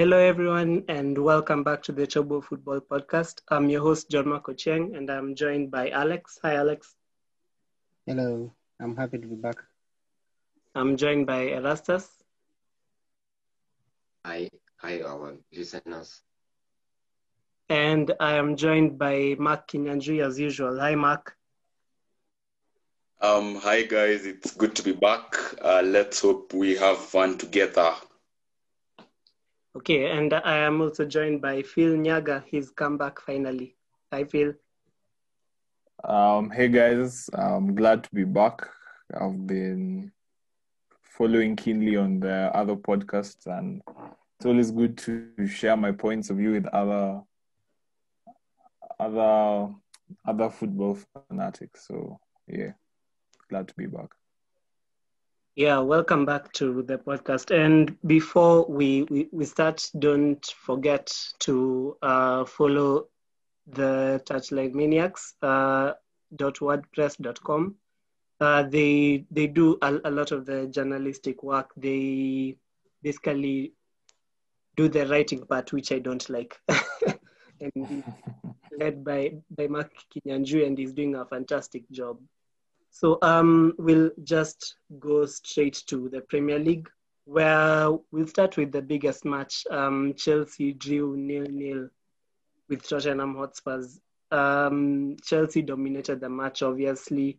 Hello, everyone, and welcome back to the Chobo Football Podcast. I'm your host, John Marco Cheng, and I'm joined by Alex. Hi, Alex. Hello, I'm happy to be back. I'm joined by Erastus. Hi, hi, our listeners. And I am joined by Mark Kinyanjui as usual. Hi, Mark. Um, hi guys, it's good to be back. Uh, let's hope we have fun together. Okay, and I am also joined by Phil Nyaga. He's come back finally. Hi, Phil. Um, hey guys, I'm glad to be back. I've been following keenly on the other podcasts, and it's always good to share my points of view with other other other football fanatics. So yeah, glad to be back. Yeah, welcome back to the podcast. And before we, we, we start, don't forget to uh, follow the Touchline Maniacs uh, .wordpress.com. Uh, they they do a, a lot of the journalistic work. They basically do the writing part, which I don't like. and led by by Mark Kinyanjui, and he's doing a fantastic job. So um, we'll just go straight to the Premier League, where we'll start with the biggest match. Um, Chelsea drew nil-nil with Tottenham Hotspurs. Um, Chelsea dominated the match, obviously.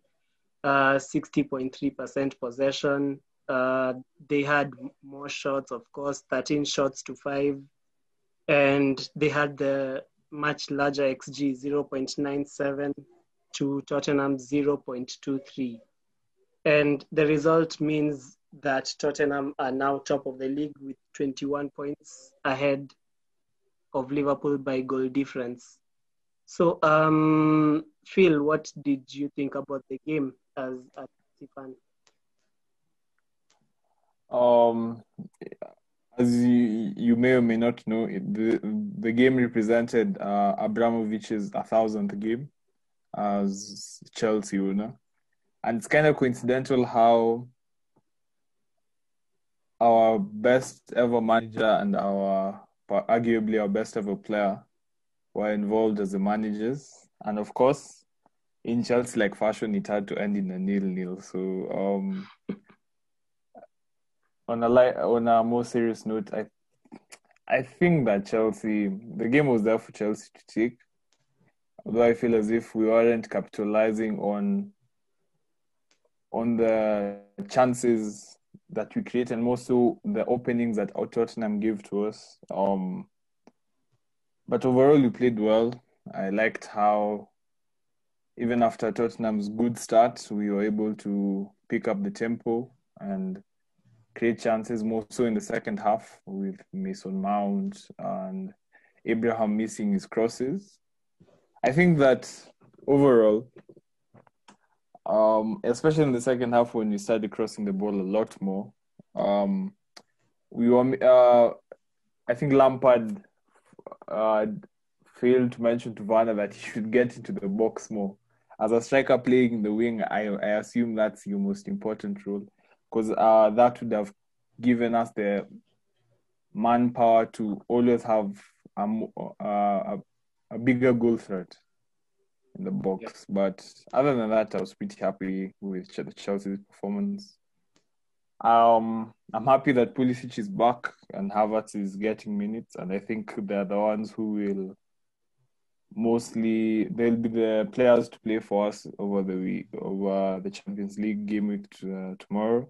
Uh, 60.3% possession. Uh, they had more shots, of course, 13 shots to 5. And they had the much larger XG, 0.97 to Tottenham 0.23. And the result means that Tottenham are now top of the league with 21 points ahead of Liverpool by goal difference. So, um, Phil, what did you think about the game as a fan? Um, as you, you may or may not know, the the game represented uh, Abramovich's thousandth game as Chelsea owner, and it's kind of coincidental how our best ever manager and our arguably our best ever player were involved as the managers, and of course, in Chelsea like fashion, it had to end in a nil-nil. So. Um, on a light, on a more serious note, I I think that Chelsea the game was there for Chelsea to take. Although I feel as if we weren't capitalizing on on the chances that we create and more so the openings that Tottenham gave to us. Um, but overall, we played well. I liked how even after Tottenham's good start, we were able to pick up the tempo and create chances more so in the second half with Mason Mount and Abraham missing his crosses. I think that overall, um, especially in the second half when we started crossing the ball a lot more, um, we were. Uh, I think Lampard uh, failed to mention to Werner that he should get into the box more. As a striker playing in the wing, I, I assume that's your most important role because uh, that would have given us the manpower to always have a, uh, a, a bigger goal threat in the box. Yeah. But other than that, I was pretty happy with Chelsea's performance. Um, I'm happy that Pulisic is back and Havertz is getting minutes, and I think they're the ones who will mostly they'll be the players to play for us over the week over the Champions League game week uh, tomorrow.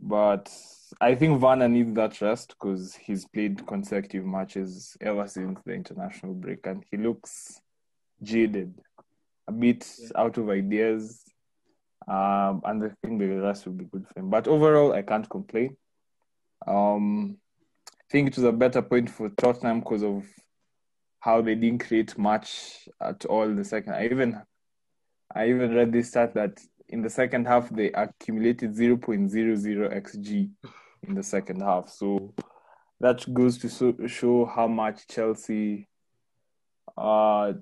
But I think Werner needs that rest because he's played consecutive matches ever since the international break, and he looks jaded, a bit out of ideas. Um, and I think the rest will be good for him. But overall, I can't complain. Um, I think it was a better point for Tottenham because of how they didn't create much at all in the second. I even I even read this stat that in the second half they accumulated 0.00 xg in the second half. So that goes to so, show how much Chelsea uh,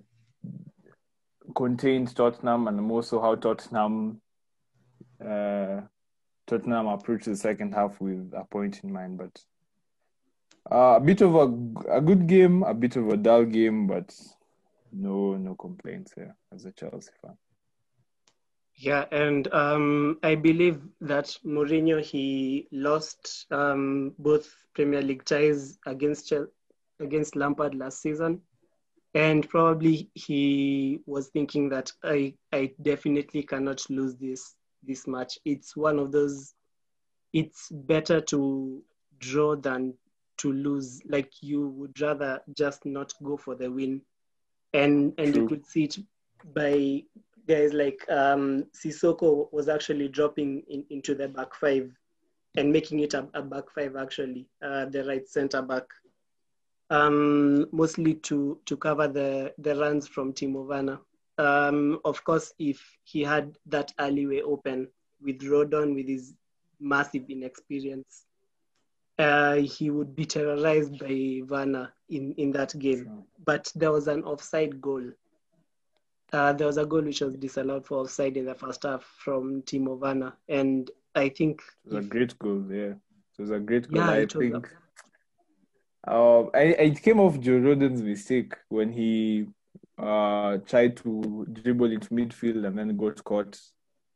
contained Tottenham and also how Tottenham uh, Tottenham approached the second half with a point in mind. But uh, a bit of a, a good game, a bit of a dull game, but no no complaints here as a Chelsea fan. Yeah, and um, I believe that Mourinho he lost um, both Premier League ties against against Lampard last season, and probably he was thinking that I I definitely cannot lose this this match. It's one of those. It's better to draw than to lose. Like you would rather just not go for the win, and and True. you could see it by guys like um, Sissoko was actually dropping in, into the back five and making it a, a back five actually, uh, the right center back, um, mostly to to cover the the runs from Timo Werner. Um, of course, if he had that alleyway open with Rodon with his massive inexperience, uh, he would be terrorized by Werner in, in that game. But there was an offside goal. Uh, there was a goal which was disallowed for offside in the first half from Timo Werner. And I think It was a great goal, yeah. It was a great goal. Yeah, I a- think uh, I, it came off Joe Rodon's mistake when he uh, tried to dribble into midfield and then got caught.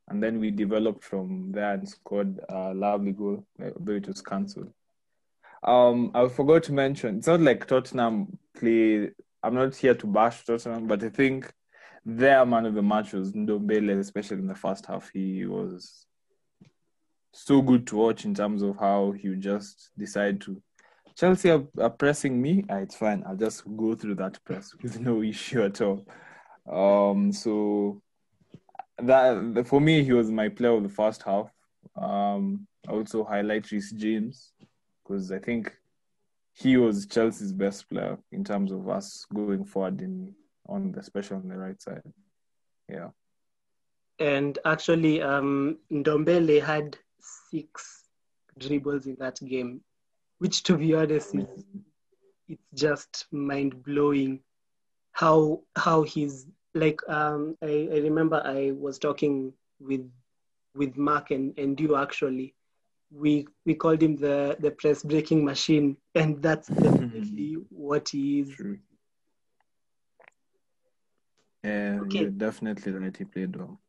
And then we developed from there and scored a lovely goal, although it was cancelled. Um, I forgot to mention, it's not like Tottenham play. I'm not here to bash Tottenham, but I think their man of the match was Ndombele, especially in the first half. He was so good to watch in terms of how he just decide to Chelsea are, are pressing me. Ah, it's fine. I'll just go through that press with no issue at all. Um, so that for me, he was my player of the first half. Um, also highlight Reece James because I think he was Chelsea's best player in terms of us going forward in on the especially on the right side. Yeah. and actually um, Ndombele had six dribbles in that game, which to be honest is it's just mind blowing how how he's like um I, I remember I was talking with with Mark and, and you actually we we called him the the press breaking machine and that's definitely what he is True. Yeah, Okay. definitely right. He played well.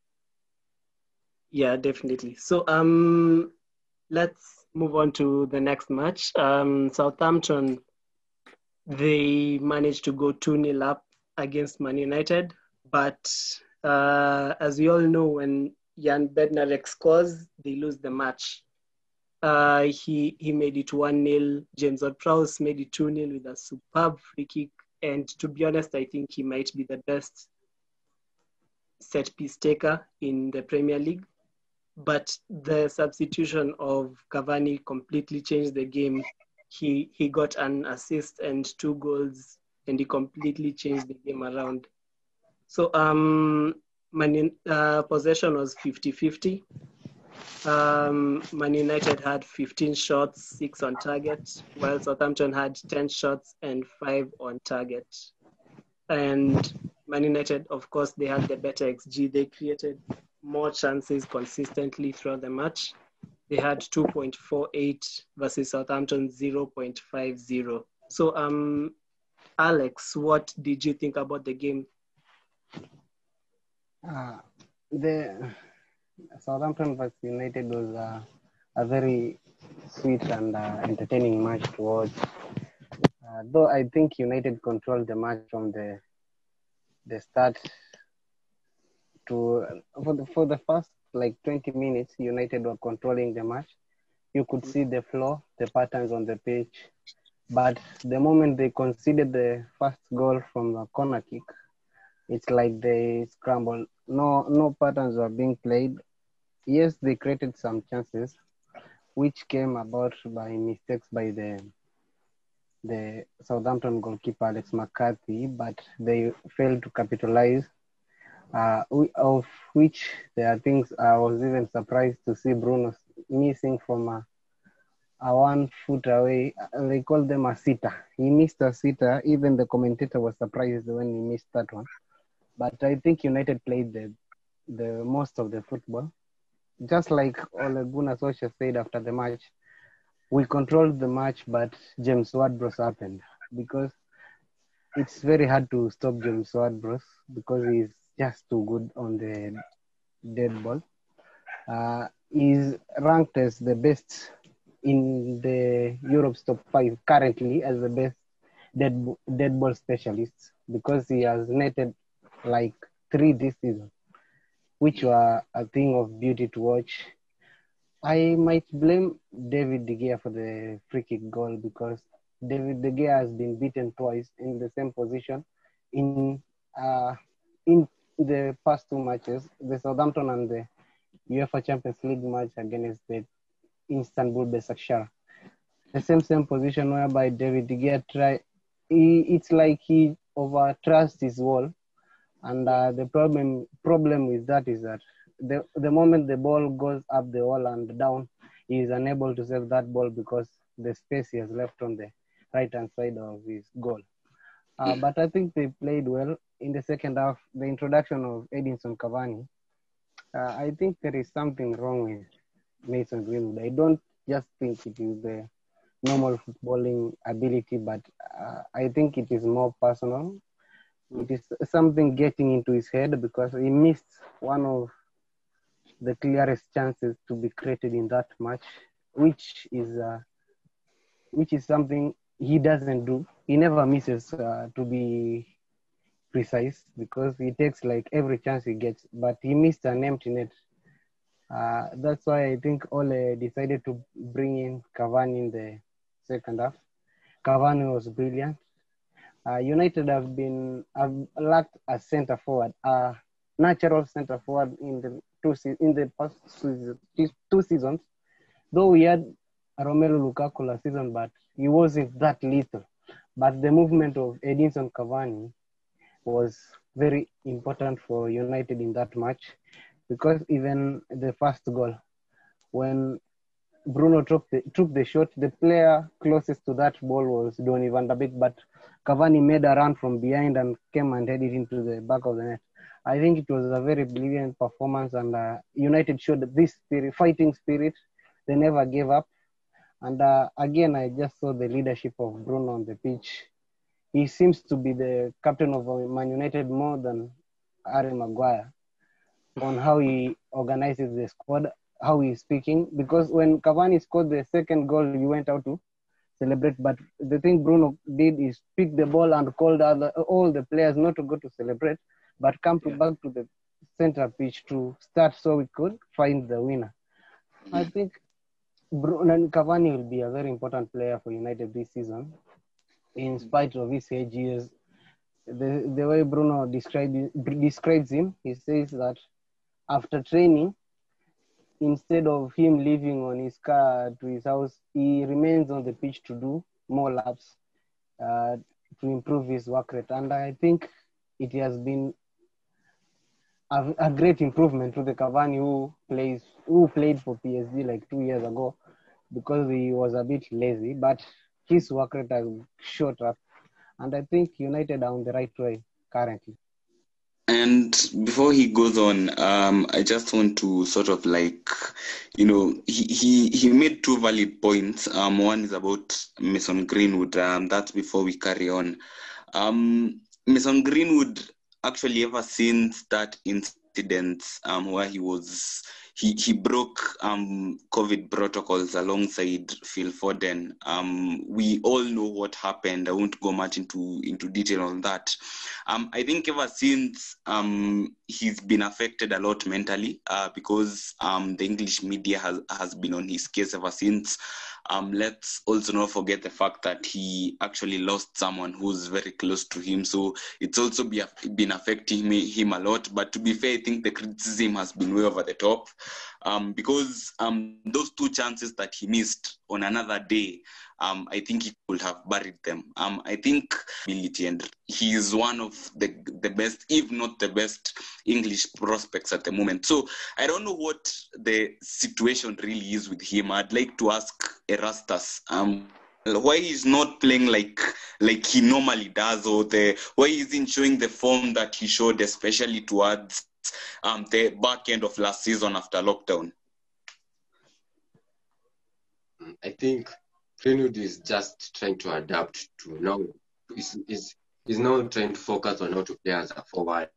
Yeah, definitely. So um let's move on to the next match. Um Southampton they managed to go 2-0 up against Man United, but uh, as we all know when Jan Bednarek scores, they lose the match. Uh, he he made it 1-0. James Ward-Prowse made it 2-0 with a superb free kick. And to be honest, I think he might be the best set piece taker in the Premier League. But the substitution of Cavani completely changed the game. He he got an assist and two goals, and he completely changed the game around. So um, Man, uh, possession was 50-50. Um, Man United had 15 shots, six on target, while Southampton had 10 shots and five on target. And Man United, of course, they had the better XG. They created more chances consistently throughout the match. They had 2.48 versus Southampton 0.50. So, um, Alex, what did you think about the game? Uh, the Southampton vs United was uh, a very sweet and uh, entertaining match to watch. Uh, though I think United controlled the match from the the start to for the for the first like 20 minutes, United were controlling the match. You could see the flow, the patterns on the pitch. But the moment they conceded the first goal from the corner kick, it's like they scrambled. No, no patterns were being played. Yes, they created some chances, which came about by mistakes by the the Southampton goalkeeper Alex McCarthy, but they failed to capitalize. Uh, of which there are things I was even surprised to see Bruno missing from a, a one foot away. Uh, They call them a sitter. He missed a sitter. Even the commentator was surprised when he missed that one. But I think United played the the most of the football. just like Ole Gunnar Solskjaer said after the match, we controlled the match, but James Ward-Prowse happened because it's very hard to stop James Ward-Prowse because he's just too good on the dead ball. Uh, he's ranked as the best in the Europe's top five currently as the best dead dead ball specialist because he has netted like three this season, which were a thing of beauty to watch. I might blame David De Gea for the free kick goal because David De Gea has been beaten twice in the same position in uh, in the past two matches, the Southampton and the UEFA Champions League match against the Istanbul Besiktas. The same same position whereby David De Gea try. He, it's like he over his wall, and uh, the problem problem with that is that the the moment the ball goes up the wall and down, he is unable to save that ball because the space he has left on the right hand side of his goal. Uh, but I think they played well in the second half. The introduction of Edinson Cavani, uh, I think there is something wrong with Mason Greenwood. I don't just think it is the normal footballing ability, but uh, I think it is more personal. It is something getting into his head because he missed one of the clearest chances to be created in that match, which is uh, which is something he doesn't do. He never misses uh, to be precise because he takes like every chance he gets, but he missed an empty net. Uh, that's why I think Ole decided to bring in Cavani in the second half. Cavani was brilliant. Uh, United have been have lacked a center forward, a natural center forward in the two se- in the past season, two seasons. Though we had Romelu Lukaku last season, but he wasn't that lethal. But the movement of Edinson Cavani was very important for United in that match because even the first goal, when Bruno took the, took the shot, the player closest to that ball was Donny van der Beek, but Cavani made a run from behind and came and headed into the back of the net. I think it was a very brilliant performance, and uh, United showed this spirit, fighting spirit. They never gave up. And uh, again, I just saw the leadership of Bruno on the pitch. He seems to be the captain of Man United more than Harry Maguire on how he organizes the squad, how he's speaking. Because when Cavani scored the second goal, he went out to celebrate. But the thing Bruno did is pick the ball and called other, all the players not to go to celebrate, but come to back to the center pitch to start so we could find the winner. I think Bruno Cavani will be a very important player for United this season, in spite of his age years. The, the way Bruno described, describes him, he says that after training, instead of him leaving on his car to his house, he remains on the pitch to do more laps uh, to improve his work rate. And I think it has been a, a, great improvement to the Cavani who plays who played for PSG like two years ago because he was a bit lazy, but his work rate has shot up, and I think United are on the right way currently. And before he goes on, um, I just want to sort of like, you know, he, he, he made two valid points. Um, one is about Mason Greenwood. Um, that's before we carry on. Um, Mason Greenwood actually ever since that incident um, where he was he he broke um, COVID protocols alongside Phil Foden. Um, we all know what happened. I won't go much into into detail on that. Um, I think ever since um, he's been affected a lot mentally uh, because um, the English media has has been on his case ever since. Um, let's also not forget the fact that he actually lost someone who's very close to him. So it's also be, been affecting him a lot. But to be fair, I think the criticism has been way over the top um, because um, those two chances that he missed on another day, um, I think he could have buried them. Um, I think and he is one of the the best, if not the best, English prospects at the moment. So I don't know what the situation really is with him. I'd like to ask Erastus. Um, why he's not playing like like he normally does, or the why he isn't showing the form that he showed, especially towards um, the back end of last season after lockdown? I think Greenwood is just trying to adapt to now. Is is is now trying to focus on how to play as a forward.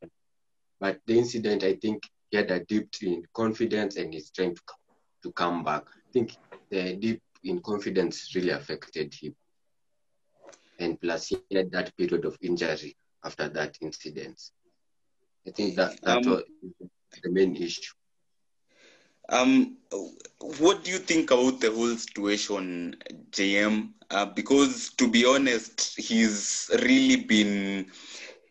But the incident, I think, he had a dip in confidence and he's trying to come, to come back. I think the dip in confidence really affected him. And plus, he had that period of injury after that incident. I think that that Um, was the main issue. Um, what do you think about the whole situation, JM? Uh, because to be honest, he's really been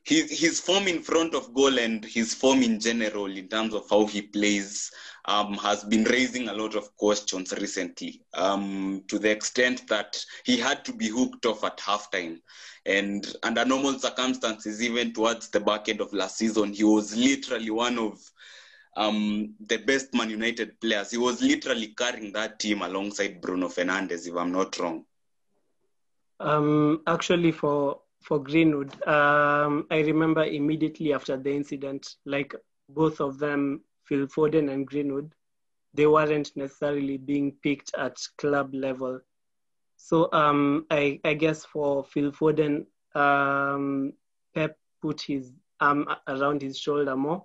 his his form in front of goal and his form in general in terms of how he plays um, has been raising a lot of questions recently. Um, to the extent that he had to be hooked off at halftime, and under normal circumstances, even towards the back end of last season, he was literally one of um, the best Man United players. He was literally carrying that team alongside Bruno Fernandes, if I'm not wrong. Um, actually, for for Greenwood, um, I remember immediately after the incident, like both of them, Phil Foden and Greenwood, they weren't necessarily being picked at club level. So um, I, I guess for Phil Foden, um, Pep put his arm around his shoulder more,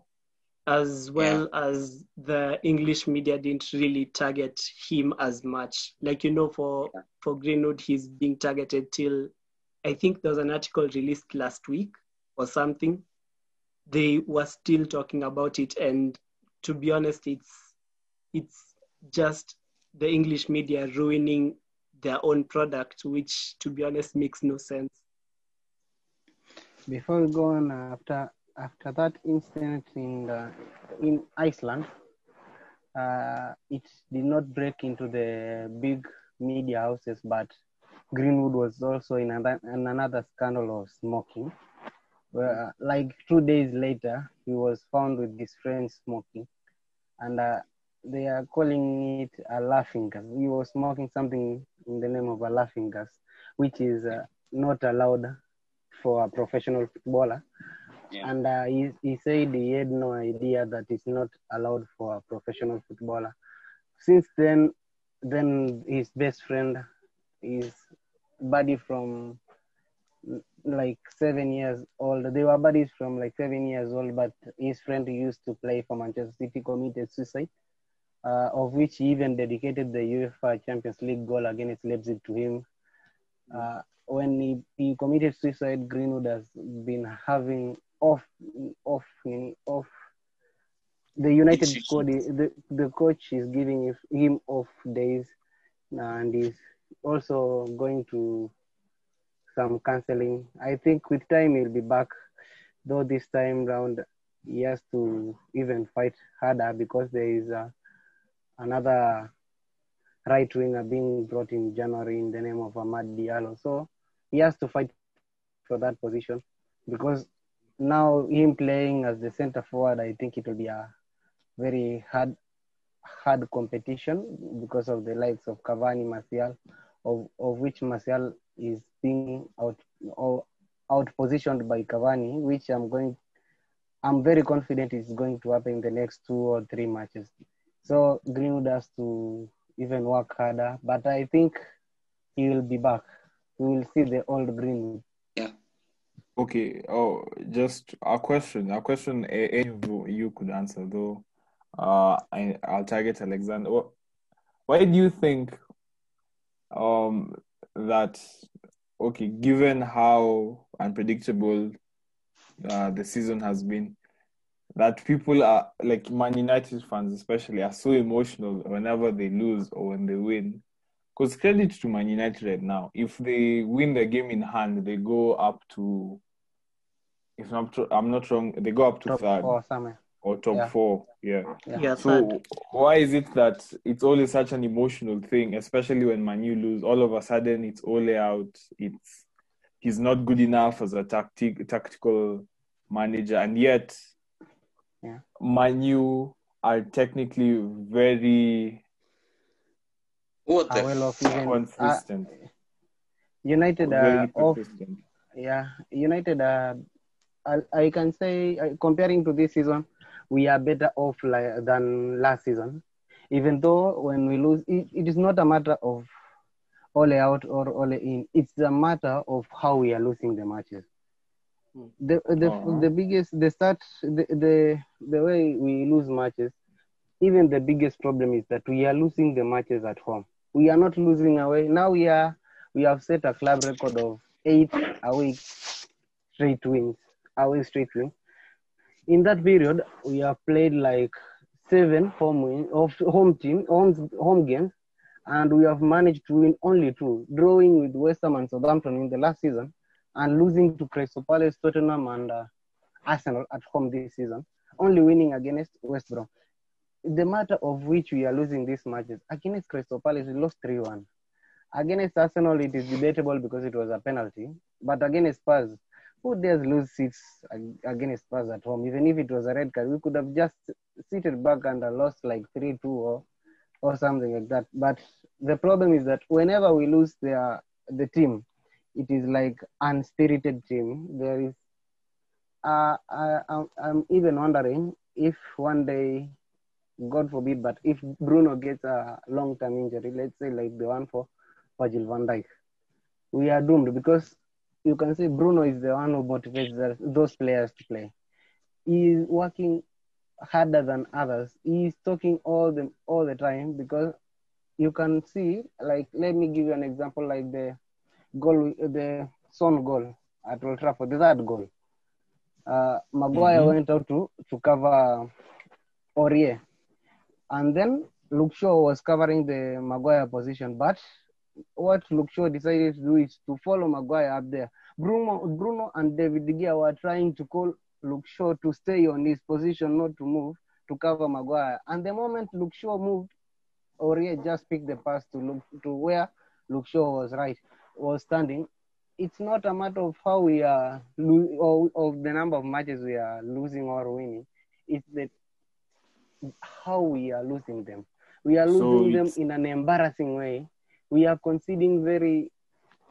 as well as the English media didn't really target him as much. Like you know, for for Greenwood, he's being targeted till I think there was an article released last week or something. They were still talking about it, and to be honest, it's it's just the English media ruining their own product, which, to be honest, makes no sense. Before we go on, after after that incident in the, in Iceland, uh, it did not break into the big media houses, but Greenwood was also in another, in another scandal of smoking. Where, like two days later, he was found with his friends smoking, and uh, they are calling it a laughing gas. He was smoking something in the name of a laughing gas, which is uh, not allowed for a professional footballer. Yeah. And uh, he, he said he had no idea that it's not allowed for a professional footballer. Since then, then his best friend, his buddy from like seven years old. They were buddies from like seven years old, but his friend used to play for Manchester City committed suicide, uh, of which he even dedicated the UEFA Champions League goal against Leipzig to him. Uh, when he, he committed suicide, Greenwood has been having off, off, off. The United squad, the, the coach is giving him off days, and he's also going to some counseling. I think with time he'll be back, though this time round he has to even fight harder because there is uh, another right winger being brought in January in the name of Amad Diallo. So he has to fight for that position because now him playing as the center forward, I think it will be a very hard hard competition because of the likes of Cavani, Martial, of, of which Martial is being out or out positioned by Cavani, which I'm going I'm very confident is going to happen in the next two or three matches. So Greenwood has to even work harder, but I think he will be back. We will see the old Greenwood. Yeah. Okay. Oh, just a question. A question any of you could answer though. Uh, I, I'll target Alexander. Why do you think um that okay, given how unpredictable uh, the season has been, that people are like Man United fans especially are so emotional whenever they lose or when they win. Because credit to Man United right now, if they win the game in hand, they go up to, if I'm, tr- I'm not wrong, they go up to Top third four. Or top Yeah. four. Yeah. Yeah. Yeah, So third. why is it that it's always such an emotional thing, especially when Manu lose? All of a sudden, it's Ole out. It's he's not good enough as a tactic tactical manager, and yet Yeah. Manu are technically very What the well off even consistent. uh, United very are off yeah united are I, I can say uh, comparing to this season we are better off like, than last season even though when we lose it, it is not a matter of all out or all in. It's a matter of how we are losing the matches. Mm. The the, Uh-huh. the biggest the start the, the the way we lose matches, even the biggest problem is that we are losing the matches at home. We are not losing away. Now we are we have set a club record of eight away straight wins, away straight wins. In that period, we have played like seven home win of home team home, home games, and we have managed to win only two, drawing with West Ham and Southampton in the last season, and losing to Crystal Palace, Tottenham, and uh, Arsenal at home this season, only winning against West Brom. The matter of which we are losing these matches against Crystal Palace, we lost 3 1. Against Arsenal, it is debatable because it was a penalty, but against Spurs, who dares lose ag- against Spurs at home? Even if it was a red card, we could have just seated back and uh, lost like 3 2 or, or something like that. But the problem is that whenever we lose the, the team, it is like unspirited team. There is, uh, I, I'm, even wondering if one day, God forbid, but if Bruno gets a long-term injury, let's say like the one for Virgil van Dijk, we are doomed because you can say Bruno is the one who motivates those players to play. He is working harder than others. He is talking all the all the time because you can see, like, let me give you an example, like the goal, the Son goal at Old Trafford, the third goal. Uh, Maguire Mhm. went out to to cover Aurier, and then Luke Shaw was covering the Maguire position, but what Luke Shaw decided to do is to follow Maguire up there. Bruno, Bruno and David De Gea were trying to call Luke Shaw to stay on his position, not to move, to cover Maguire. And the moment Luke Shaw moved, Aurier just picked the pass to look to where Luke Shaw was right, was standing. It's not a matter of how we are lo- or of the number of matches we are losing or winning. It's the how we are losing them. We are So losing them in an embarrassing way. We are conceding very,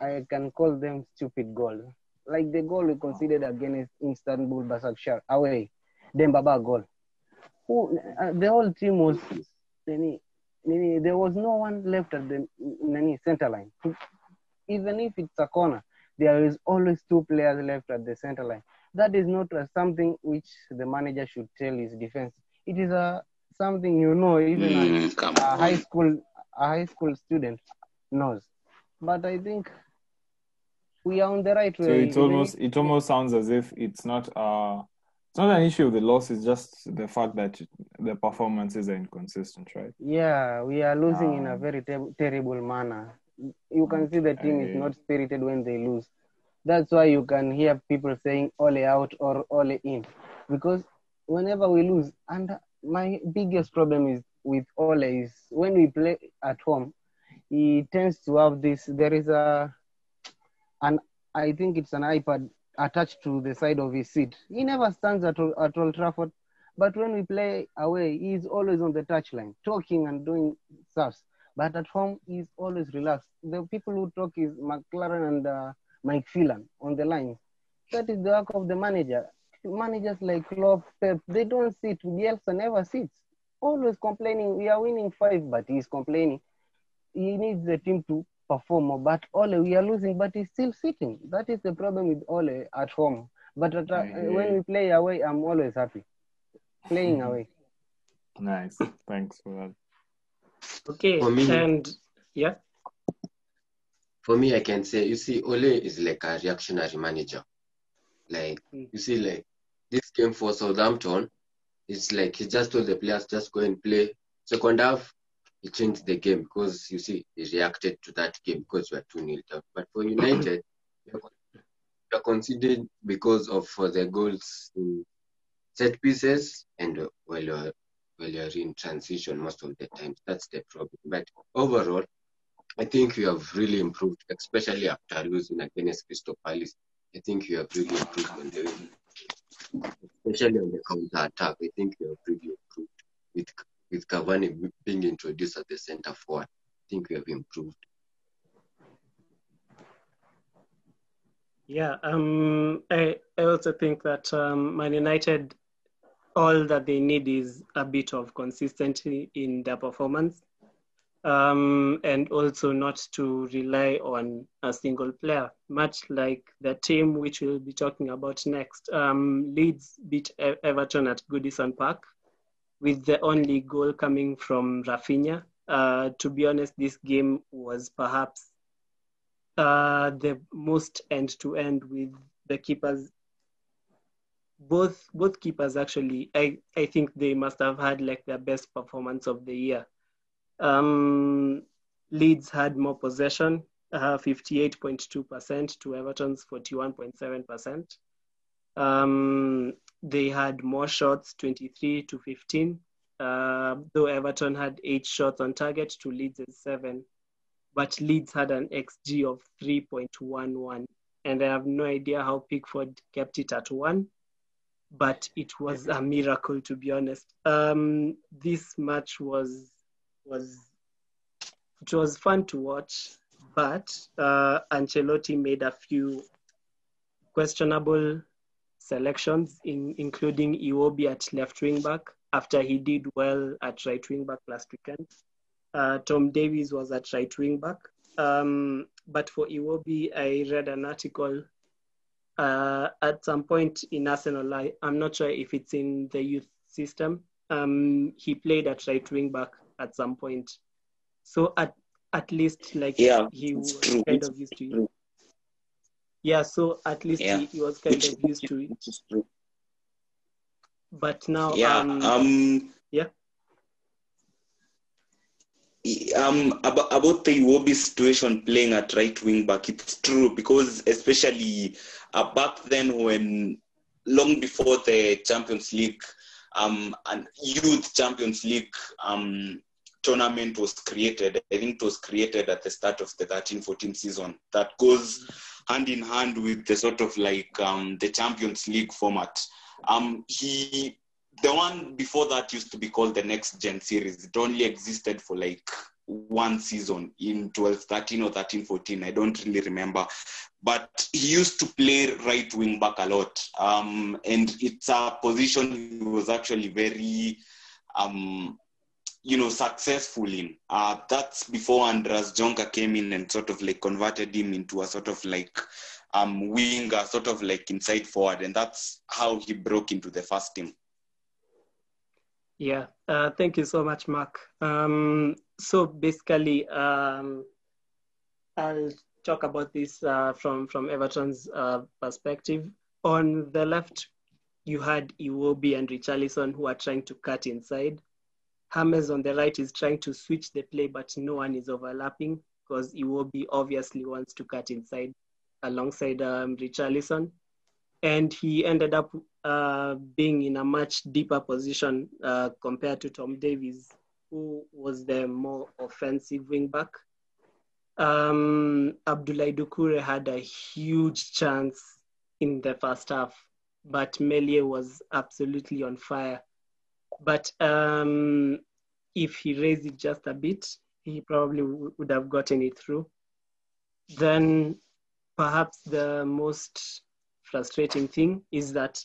I can call them stupid goals. Like the goal we conceded against Istanbul Basaksehir away, Demba Ba goal. Who, uh, the whole team was, there was no one left at the center line. Even if it's a corner, there is always two players left at the center line. That is not something which the manager should tell his defense. It is a something you know, even Mm, come a high school a high school student knows. But I think we are on the right way. So it's almost it almost sounds as if it's not uh it's not an issue of the loss, it's just the fact that the performances are inconsistent, right? Yeah, we are losing in a Um, very ter- terrible manner. You can see the team is not spirited when they lose. That's why you can hear people saying ole out or ole in. Because whenever we lose, and my biggest problem is with Ole is when we play at home, he tends to have this. There is a, an I think it's an iPad attached to the side of his seat. He never stands at, at Old Trafford, but when we play away, he's always on the touchline, talking and doing stuff. But at home, he's always relaxed. The people who talk is McLaren and uh, Mike Phelan on the line. That is the work of the manager. Managers like Klopp, Pep, they don't sit. Bielsa never sits. Always complaining. We are winning five, but he's complaining. He needs the team to perform more. But Ole, we are losing, but he's still sitting. That is the problem with Ole at home. But at, uh, I when we play away, I'm always happy. Playing away. Nice. Thanks for that. Okay, For me- and yeah, For me, I can say, you see, Ole is like a reactionary manager. Like, Mm. you see, like, this game for Southampton, it's like he just told the players, just go and play. Second half, he changed the game because, you see, he reacted to that game because we are 2 nil down. But for United, we are con- considered because of uh, the goals in set pieces and uh, while you're, while you're in transition most of the time. That's the problem. But overall, I think we have really improved, especially after losing against Crystal Palace. I think we have really improved on the, especially on the counter attack. I think we have really improved with with Cavani being introduced at the centre forward. I think we have improved. yeah. Um, I I also think that um, Man United, all that they need is a bit of consistency in their performance. um, and also not to rely on a single player, much like the team which we'll be talking about next. Um, Leeds beat Everton at Goodison Park with the only goal coming from Rafinha. Uh, to be honest, this game was perhaps uh, the most end-to-end with the keepers. Both both keepers actually, I, I think they must have had like their best performance of the year. Um, Leeds had more possession, uh, 58.2% to Everton's 41.7%. Um, they had more shots, 23 to 15, uh, though Everton had eight shots on target to Leeds' seven. But Leeds had an XG of 3.11, and I have no idea how Pickford kept it at one, but it was a miracle to be honest. Um, this match was was it was fun to watch, but uh, Ancelotti made a few questionable selections, in, including Iwobi at left wing back after he did well at right wing back last weekend. Uh, Tom Davies was at right wing back. Um, but for Iwobi, I read an article uh, at some point in Arsenal. I, I'm not sure if it's in the youth system. Um, he played at right wing back at some point. So at at least like Yeah, he was true. kind of used to it. Yeah, so at least Yeah. he, he was kind Which, of used to it. which is true. But now, Yeah. um, Um. yeah. Um, about, about the Iwobi situation playing at right wing back, it's true because especially uh, back then when long before the Champions League, um, and youth Champions League um, tournament was created. I think it was created at the start of the 13-14 season. That goes hand in hand with the sort of like um, the Champions League format. Um, he the one before that used to be called the next gen series. It only existed for like one season in 12 13 or 13 14 i don't really remember. But he used to play right wing back a lot. Um, and it's a position he was actually very um, you know successful in uh, that's before Andries Jonker came in and sort of like converted him into a sort of like um, winger sort of like inside forward and that's how he broke into the first team Yeah, uh, thank you so much, Mark. Um, so basically, um, I'll talk about this uh, from from Everton's uh, perspective. On the left, you had Iwobi and Richarlison who are trying to cut inside. James on the right is trying to switch the play, but no one is overlapping because Iwobi obviously wants to cut inside alongside um, Richarlison. And he ended up uh, being in a much deeper position uh, compared to Tom Davies, who was the more offensive wing back. Um, Abdoulaye Doucouré had a huge chance in the first half, but Meslier was absolutely on fire. But um, if he raised it just a bit, he probably would have gotten it through. Then perhaps the most frustrating thing is that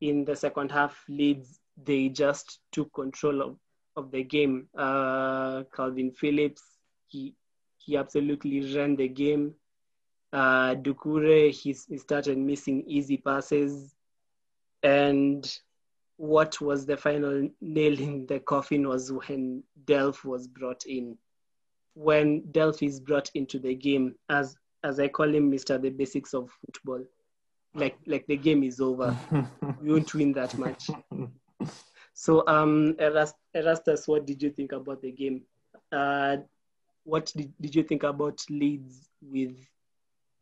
in the second half, Leeds they just took control of, of the game. Uh, Calvin Phillips he he absolutely ran the game. Uh, Doucouré he, he started missing easy passes, and what was the final nail in the coffin was when Delph was brought in. When Delph is brought into the game, as as I call him, Mister the basics of football, like like the game is over. we won't win that match. So, um, Erastus, what did you think about the game? Uh, what did, did you think about Leeds with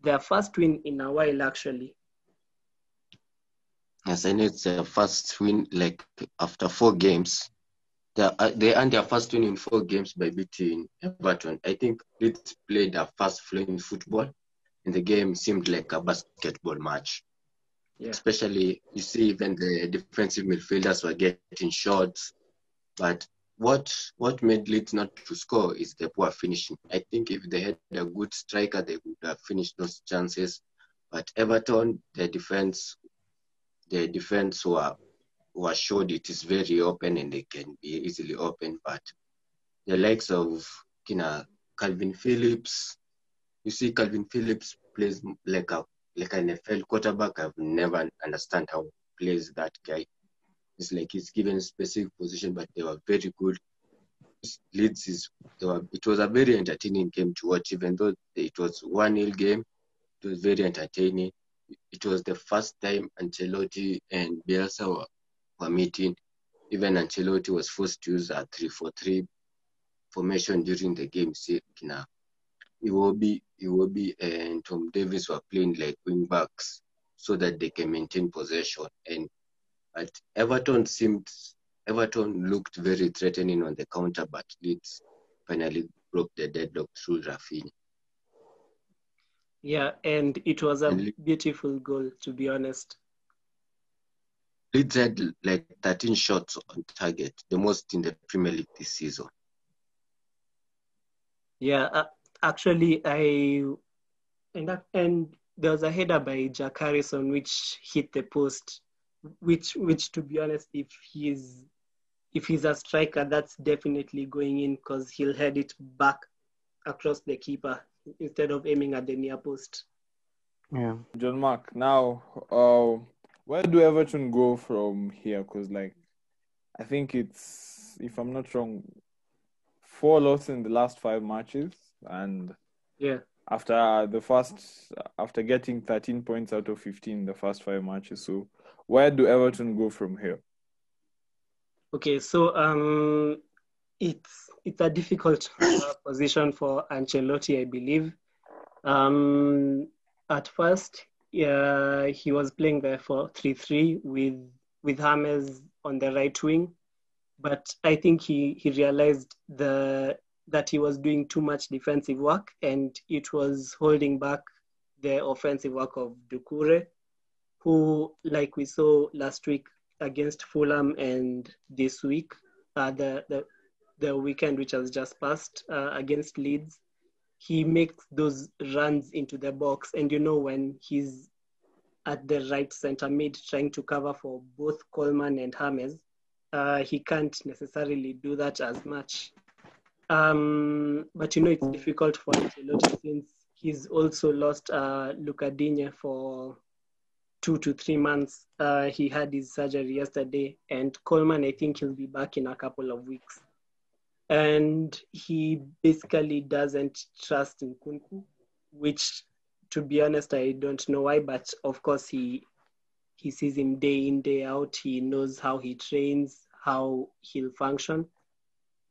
their first win in a while, actually? Yes, I know it's their first win, like after four games. They, uh, they earned their first win in four games by beating Everton. I think Leeds played their first flowing football, and the game seemed like a basketball match. Yeah. Especially, you see, even the defensive midfielders were getting shots. But what what made Leeds not to score is the poor finishing. I think if they had a good striker, they would have finished those chances. But Everton, their defense, their defense were were showed it is very open and they can be easily open. But the likes of kina Kalvin Phillips. You see, Kalvin Phillips plays like a like an NFL quarterback. I've never understand how he plays that guy. It's like he's given specific position, but they were very good. Leeds is were, it was a very entertaining game to watch, even though it was one nil game. It was very entertaining. It was the first time Ancelotti and Bielsa were, were meeting. Even Ancelotti was forced to use a three-four-three formation during the game. See, kina Iwobi, Iwobi and Tom Davies were playing like wing backs so that they can maintain possession. And but Everton seemed Everton looked very threatening on the counter, but Leeds finally broke the deadlock through Raphinha. Yeah, and it was a And beautiful goal, to be honest. Leeds had like 13 shots on target, the most in the Premier League this season. Yeah, uh, actually, I and that, and there was a header by Jack Harrison which hit the post, which which to be honest, if he's if he's a striker, that's definitely going in because he'll head it back across the keeper instead of aiming at the near post. Yeah. John Mark, now, uh, where do Everton go from here? Because, like, I think it's, if I'm not wrong, four losses in the last five matches, and Yeah. after the first, after getting 13 points out of 15 in the first five matches. So, where do Everton go from here? Okay, so um, it's it's a difficult uh, position for Ancelotti, I believe. Um, at first, yeah, he was playing there for three three with with James on the right wing, but I think he he realized the that he was doing too much defensive work and it was holding back the offensive work of Doucouré, who, like we saw last week, against Fulham and this week, uh, the, the the weekend which has just passed uh, against Leeds, he makes those runs into the box, and you know when he's at the right center mid trying to cover for both Coleman and James, uh, he can't necessarily do that as much. Um, but you know it's difficult for Ancelotti since he's also lost uh, for two to three months. Uh, he had his surgery yesterday, and Coleman, I think he'll be back in a couple of weeks. And he basically doesn't trust Nkunku, which, to be honest, I don't know why. But of course, he he sees him day in day out. He knows how he trains, how he'll function.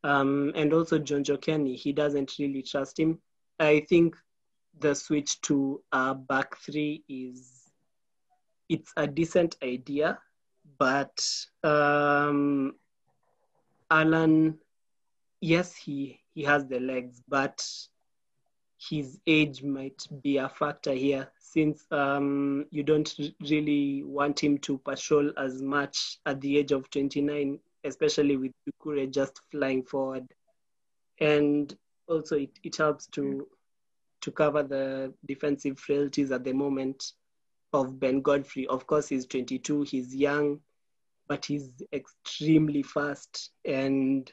Um, and also Jonjoe Kenny, he doesn't really trust him. I think the switch to a back three is it's a decent idea, but um, Allan, yes, he he has the legs, but his age might be a factor here since um, you don't really want him to patrol as much at the age of 29, especially with Doucouré just flying forward. And also, it, it helps to to cover the defensive frailties at the moment of Ben Godfrey. Of course, he's 22, he's young, but he's extremely fast and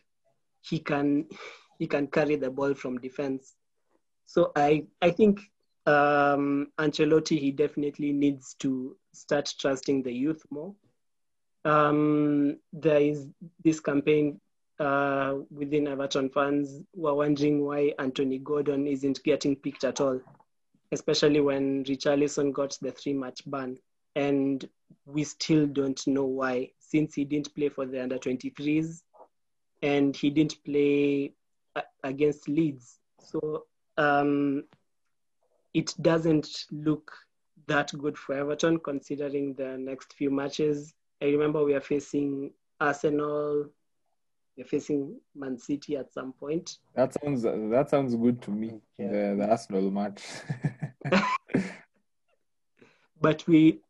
he can he can carry the ball from defense. So I I think um, Ancelotti he definitely needs to start trusting the youth more. Um, there is this campaign uh, within Everton fans who are wondering why Anthony Gordon isn't getting picked at all, especially when Richarlison got the three match ban. And we still don't know why, since he didn't play for the under 23s and he didn't play against Leeds. So um, it doesn't look that good for Everton considering the next few matches. I remember we are facing Arsenal, we're facing Man City at some point. That sounds that sounds good to me. Yeah. The, the Arsenal match. but we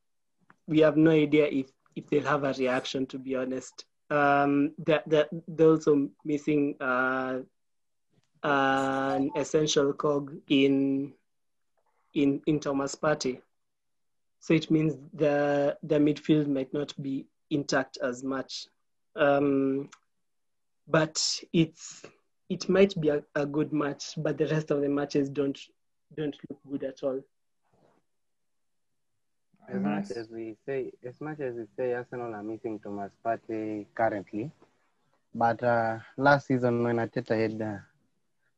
we have no idea if if they'll have a reaction to be honest um that that they're also missing uh an essential cog in in in Thomas Partey so it means the the midfield might not be intact as much um but it's it might be a, a good match, but the rest of the matches don't don't look good at all. As much as we say, as much as we say, Arsenal are missing Thomas Partey currently, but uh, last season when Arteta had uh,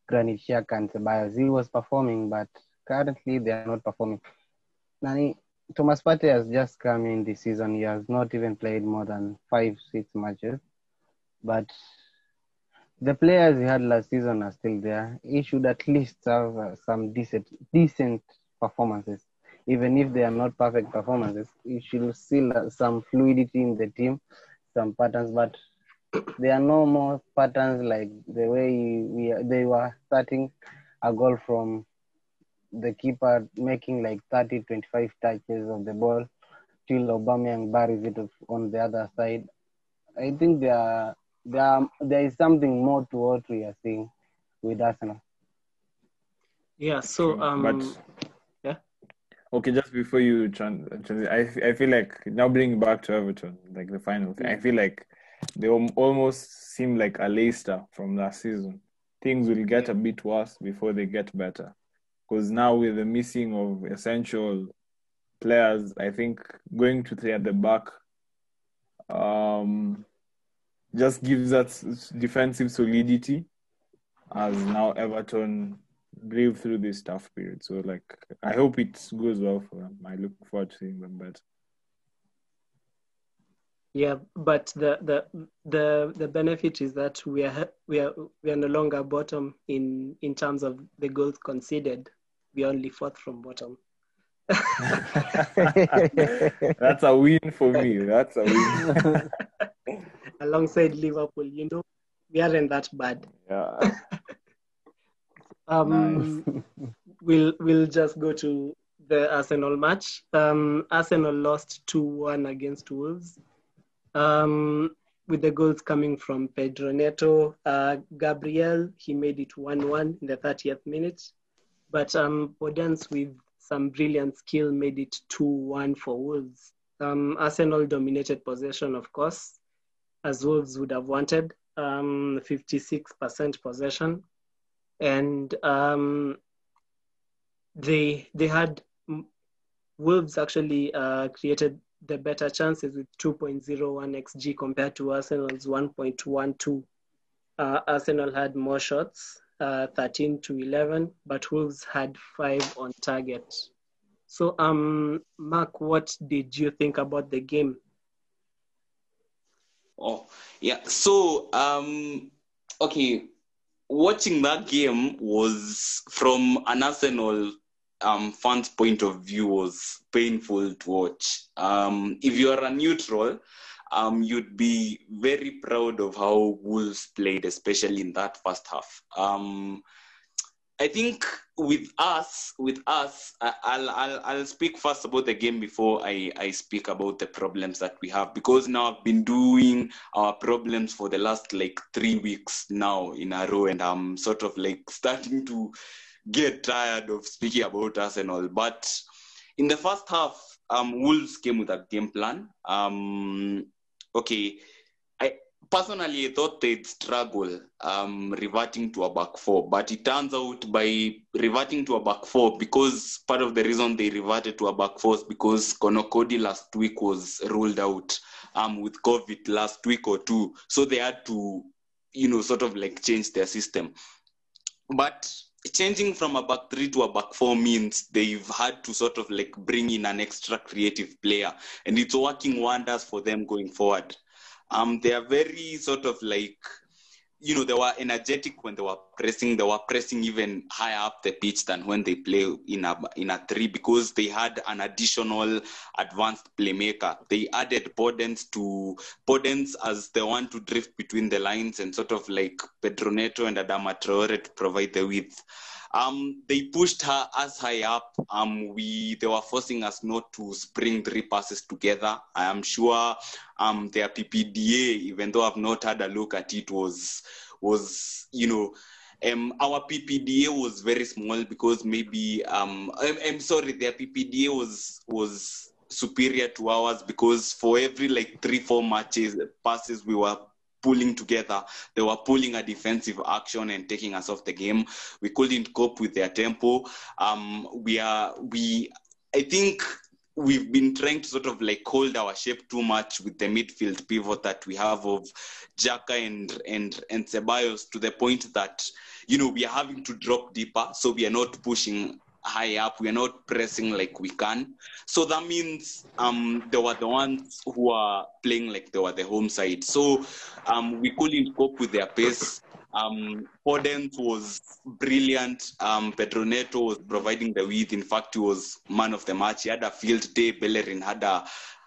Granit Xhaka and Ceballos, he was performing, but currently they are not performing. Nani, Thomas Partey has just come in this season. He has not even played more than five, six matches, but the players he had last season are still there. He should at least have uh, some decent, decent performances even if they are not perfect performances, you should still have some fluidity in the team, some patterns, but there are no more patterns like the way we they were starting a goal from the keeper making like 30, 25 touches of the ball till Aubameyang buries it on the other side. I think there there are, there is something more to what we are seeing with Arsenal. Yeah. So um, but yeah. Okay, just before you tran- transit, I I feel like now bringing back to Everton, like the final thing, I feel like they almost seem like a Leicester from last season. Things will get a bit worse before they get better, because now with the missing of essential players, I think going to three at the back, um, just gives us defensive solidity as now Everton brave through this tough period. So like I hope it goes well for them. I look forward to seeing them better. Yeah, but the the the the benefit is that we are we are we are no longer bottom in in terms of the goals conceded. We are only fourth from bottom. That's a win for me. That's a win. Alongside Liverpool, you know, we aren't that bad. yeah. Um, we'll we'll just go to the Arsenal match. Um, Arsenal lost two one against Wolves. Um, with the goals coming from Pedro Neto, uh, Gabriel, he made it one one in the 30th minute, but um, Podence with some brilliant skill made it two one for Wolves. Um, Arsenal dominated possession, of course, as Wolves would have wanted. Um, 56% possession and um, they they had Wolves actually uh, created the better chances with 2.01 xg compared to Arsenal's 1.12. Uh, Arsenal had more shots, uh, 13 to 11, but Wolves had five on target. So, um, Mark, what did you think about the game? Oh, yeah. So, um, okay, watching that game was from an Arsenal um, fans' point of view was painful to watch. Um, if you are a neutral, um, you'd be very proud of how Wolves played, especially in that first half. I think with us, with us, I'll, I'll, I'll speak first about the game before I, I speak about the problems that we have because now I've been doing our problems for the last like three weeks now in a row, and I'm sort of like starting to get tired of speaking about Arsenal. But in the first half, um, Wolves came with a game plan. Um, okay, personally I thought they'd struggle um, reverting to a back four, but it turns out by reverting to a back four, because part of the reason they reverted to a back four is because Conor Coady last week was ruled out um, with COVID last week or two, so they had to, you know, sort of like change their system. But changing from a back three to a back four means they've had to sort of like bring in an extra creative player, and it's working wonders for them going forward. Um, they are very sort of like, you know, they were energetic when they were pressing. They were pressing even higher up the pitch than when they play in a in a three because they had an additional advanced playmaker. They added Podence to Podence as the one to drift between the lines and sort of like Pedro Neto and Adama Traore to provide the width. Um, they pushed her as high up. Um, we they were forcing us not to spring three passes together. I am sure um, their PPDA, even though I've not had a look at it, was was you know um, our PPDA was very small because maybe um, I'm, I'm sorry, their PPDA was was superior to ours because for every like three four matches passes we were pulling together. They were pulling a defensive action and taking us off the game. We couldn't cope with their tempo. Um, we are we. I think we've been trying to sort of like hold our shape too much with the midfield pivot that we have of Xhaka and and and Ceballos to the point that you know we are having to drop deeper, so we are not pushing high up. We are not pressing like we can. So that means um, they were the ones who are playing like they were the home side. So um, we couldn't cope with their pace. Um, Podence was brilliant. Um, Pedro Neto was providing the width. In fact, he was man of the match. He had a field day. Bellerin had a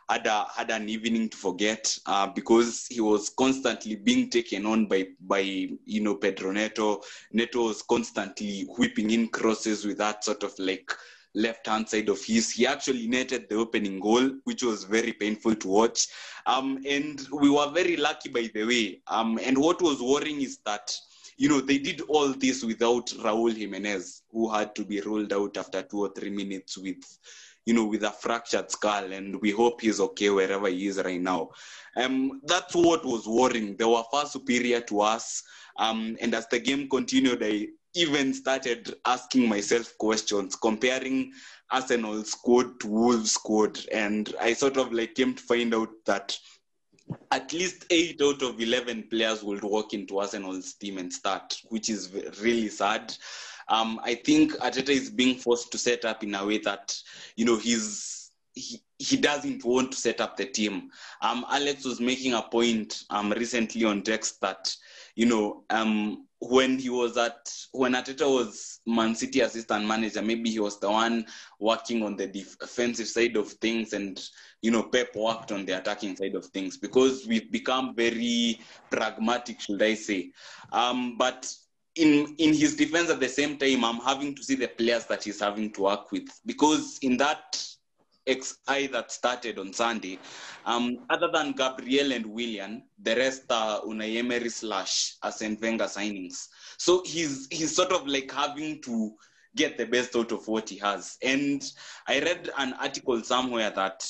had, a, had an evening to forget uh, because he was constantly being taken on by by you know Pedro Neto. Neto was constantly whipping in crosses with that sort of like left hand side of his. He actually netted the opening goal, which was very painful to watch. Um, and we were very lucky, by the way. Um, and what was worrying is that you know, they did all this without Raul Jimenez, who had to be rolled out after two or three minutes with, you know, with a fractured skull. And we hope he's okay wherever he is right now. Um, that's what was worrying. They were far superior to us. Um, and as the game continued, I even started asking myself questions, comparing Arsenal's squad to Wolves' squad. And I sort of like came to find out that at least eight out of 11 players would walk into Arsenal's team and start, which is really sad. Um, I think Arteta is being forced to set up in a way that, you know, he's, he, he doesn't want to set up the team. Um, Alex was making a point um, recently on text that, you know, um, when he was at when Arteta was Man City assistant manager, maybe he was the one working on the defensive side of things, and you know Pep worked on the attacking side of things because we've become very pragmatic, should I say? Um, but in in his defense, at the same time, I'm having to see the players that he's having to work with because in that XI that started on Sunday, um, other than Gabriel and Willian the rest are Unai Emery slash Arsene Wenger signings. So he's he's sort of like having to get the best out of what he has. And I read an article somewhere that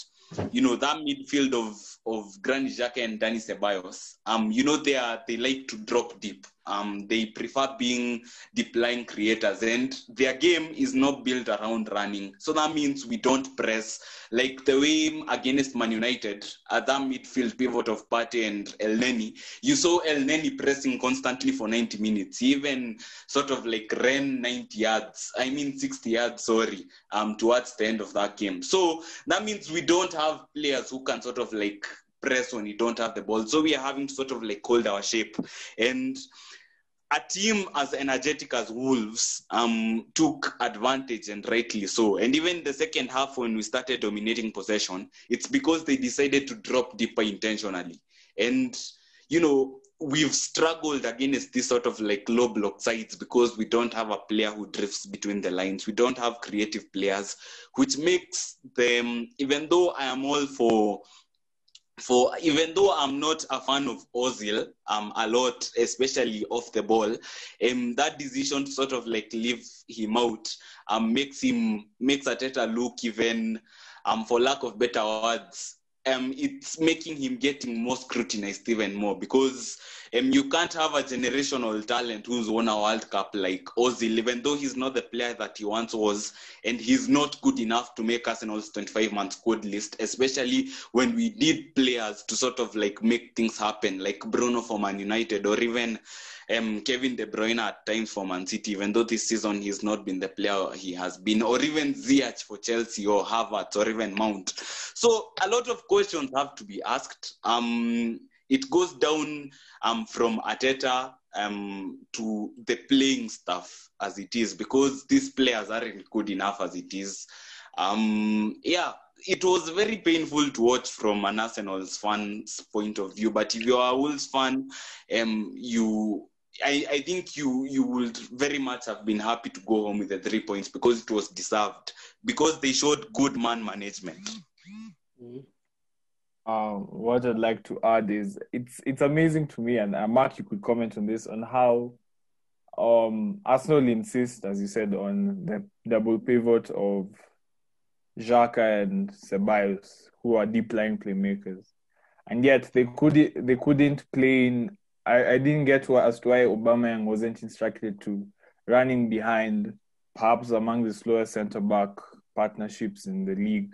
you know that midfield of of Granit Xhaka and Dani Ceballos, um, you know they are they like to drop deep. Um, they prefer being deep line creators, and their game is not built around running. So that means we don't press like the way against Man United, at that midfield pivot of Partey and Elneny. You saw Elneny pressing constantly for 90 minutes. Even sort of like ran 90 yards. I mean 60 yards, sorry, um, towards the end of that game. So that means we don't have players who can sort of like press when you don't have the ball. So we are having to sort of like hold our shape. And a team as energetic as Wolves um, took advantage and rightly so. And even the second half, when we started dominating possession, it's because they decided to drop deeper intentionally. And, you know, we've struggled against this sort of like low block sides because we don't have a player who drifts between the lines. We don't have creative players, which makes them, even though I am all for for even though I'm not a fan of Ozil um, a lot, especially off the ball, um, that decision to sort of like leave him out um, makes him makes Arteta look even, um, for lack of better words, um, it's making him getting more scrutinized even more because um, you can't have a generational talent who's won a World Cup like Ozil, even though he's not the player that he once was, and he's not good enough to make Arsenal's 25-man squad list, especially when we need players to sort of like make things happen, like Bruno for Man United, or even um, Kevin De Bruyne at times for Man City, even though this season he's not been the player he has been, or even Ziyech for Chelsea, or Havertz, or even Mount. So a lot of questions have to be asked. Um, it goes down um, from Arteta um, to the playing stuff as it is because these players aren't good enough as it is. Um, yeah, it was very painful to watch from an Arsenal's fan's point of view. But if you're a Wolves fan, um, you I, I think you you would very much have been happy to go home with the three points because it was deserved because they showed good man management. Mm-hmm. Um, what I'd like to add is it's it's amazing to me, and uh, Mark, you could comment on this on how um, Arsenal insist, as you said, on the double pivot of Xhaka and Ceballos, who are deep line playmakers. and yet they could they couldn't play in. I, I didn't get what, as to why Aubameyang wasn't instructed to running behind, perhaps among the slowest centre back partnerships in the league.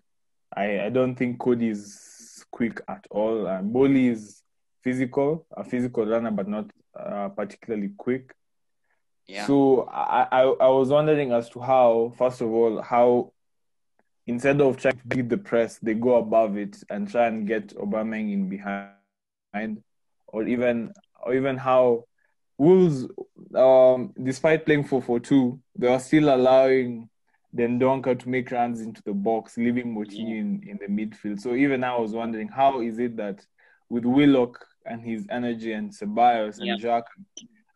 I, I don't think Coady is quick at all. And Boly is physical, a physical runner, but not uh, particularly quick. Yeah. So I, I I was wondering as to how, first of all, how instead of trying to beat the press, they go above it and try and get Aubameyang in behind, or even or even how Wolves, um, despite playing 4-4-2, they are still allowing Dendoncker to make runs into the box, leaving Moutinho in, in the midfield. So even I was wondering, how is it that with Willock and his energy and Ceballos and. Jack,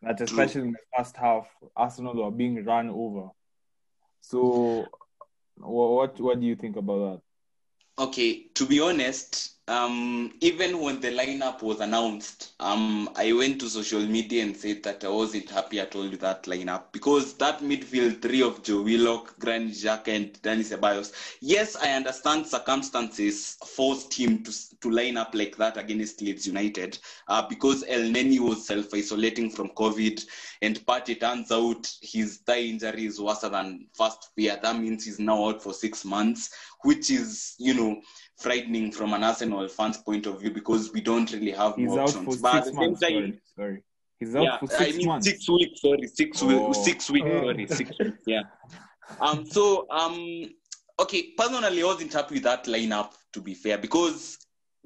that especially in the first half, Arsenal are being run over. So wha- what what do you think about that? Okay, to be honest, um, even when the lineup was announced, um, I went to social media and said that I wasn't happy at all with that lineup because that midfield three of Joe Willock, Granit Xhaka, and Dani Ceballos. Yes, I understand circumstances forced him to to line up like that against Leeds United uh, because Elneny was self-isolating from COVID, and but it turns out his thigh injury is worse than first fear. That means he's now out for six months which is you know frightening from an Arsenal fans point of view because we don't really have He's more out for options. six But at the same months. time, Sorry, sorry. He's out yeah, for six I mean months. six weeks. Sorry, six Oh. weeks. Six weeks. Oh. Sorry, six weeks. Yeah. Um. So um. Okay. Personally, I wasn't happy with that lineup. To be fair, because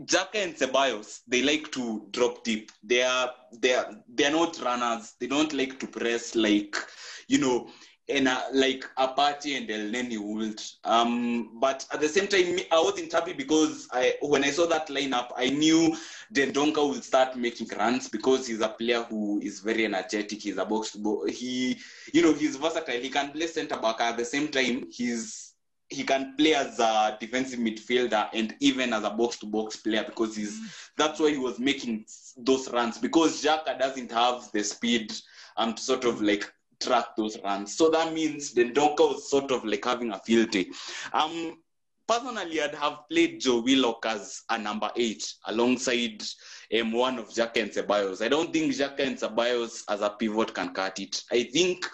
Xhaka and Ceballos, they like to drop deep. They are they are they are not runners. They don't like to press like you know and uh, like Apache and Elneny would. Um, but at the same time, I wasn't happy because I when I saw that lineup, I knew Dendoncker will start making runs because he's a player who is very energetic. He's a box. He, you know, he's versatile. He can play centre back at the same time. He's he can play as a defensive midfielder and even as a box to box player because he's that's why he was making those runs because Xhaka doesn't have the speed um to sort of like track those runs. So that means the Donka was sort of like having a field day. Um personally I'd have played Joe Willock as a number eight alongside um, one of Xhaka and Ceballos. I don't think Xhaka and Ceballos as a pivot can cut it. I think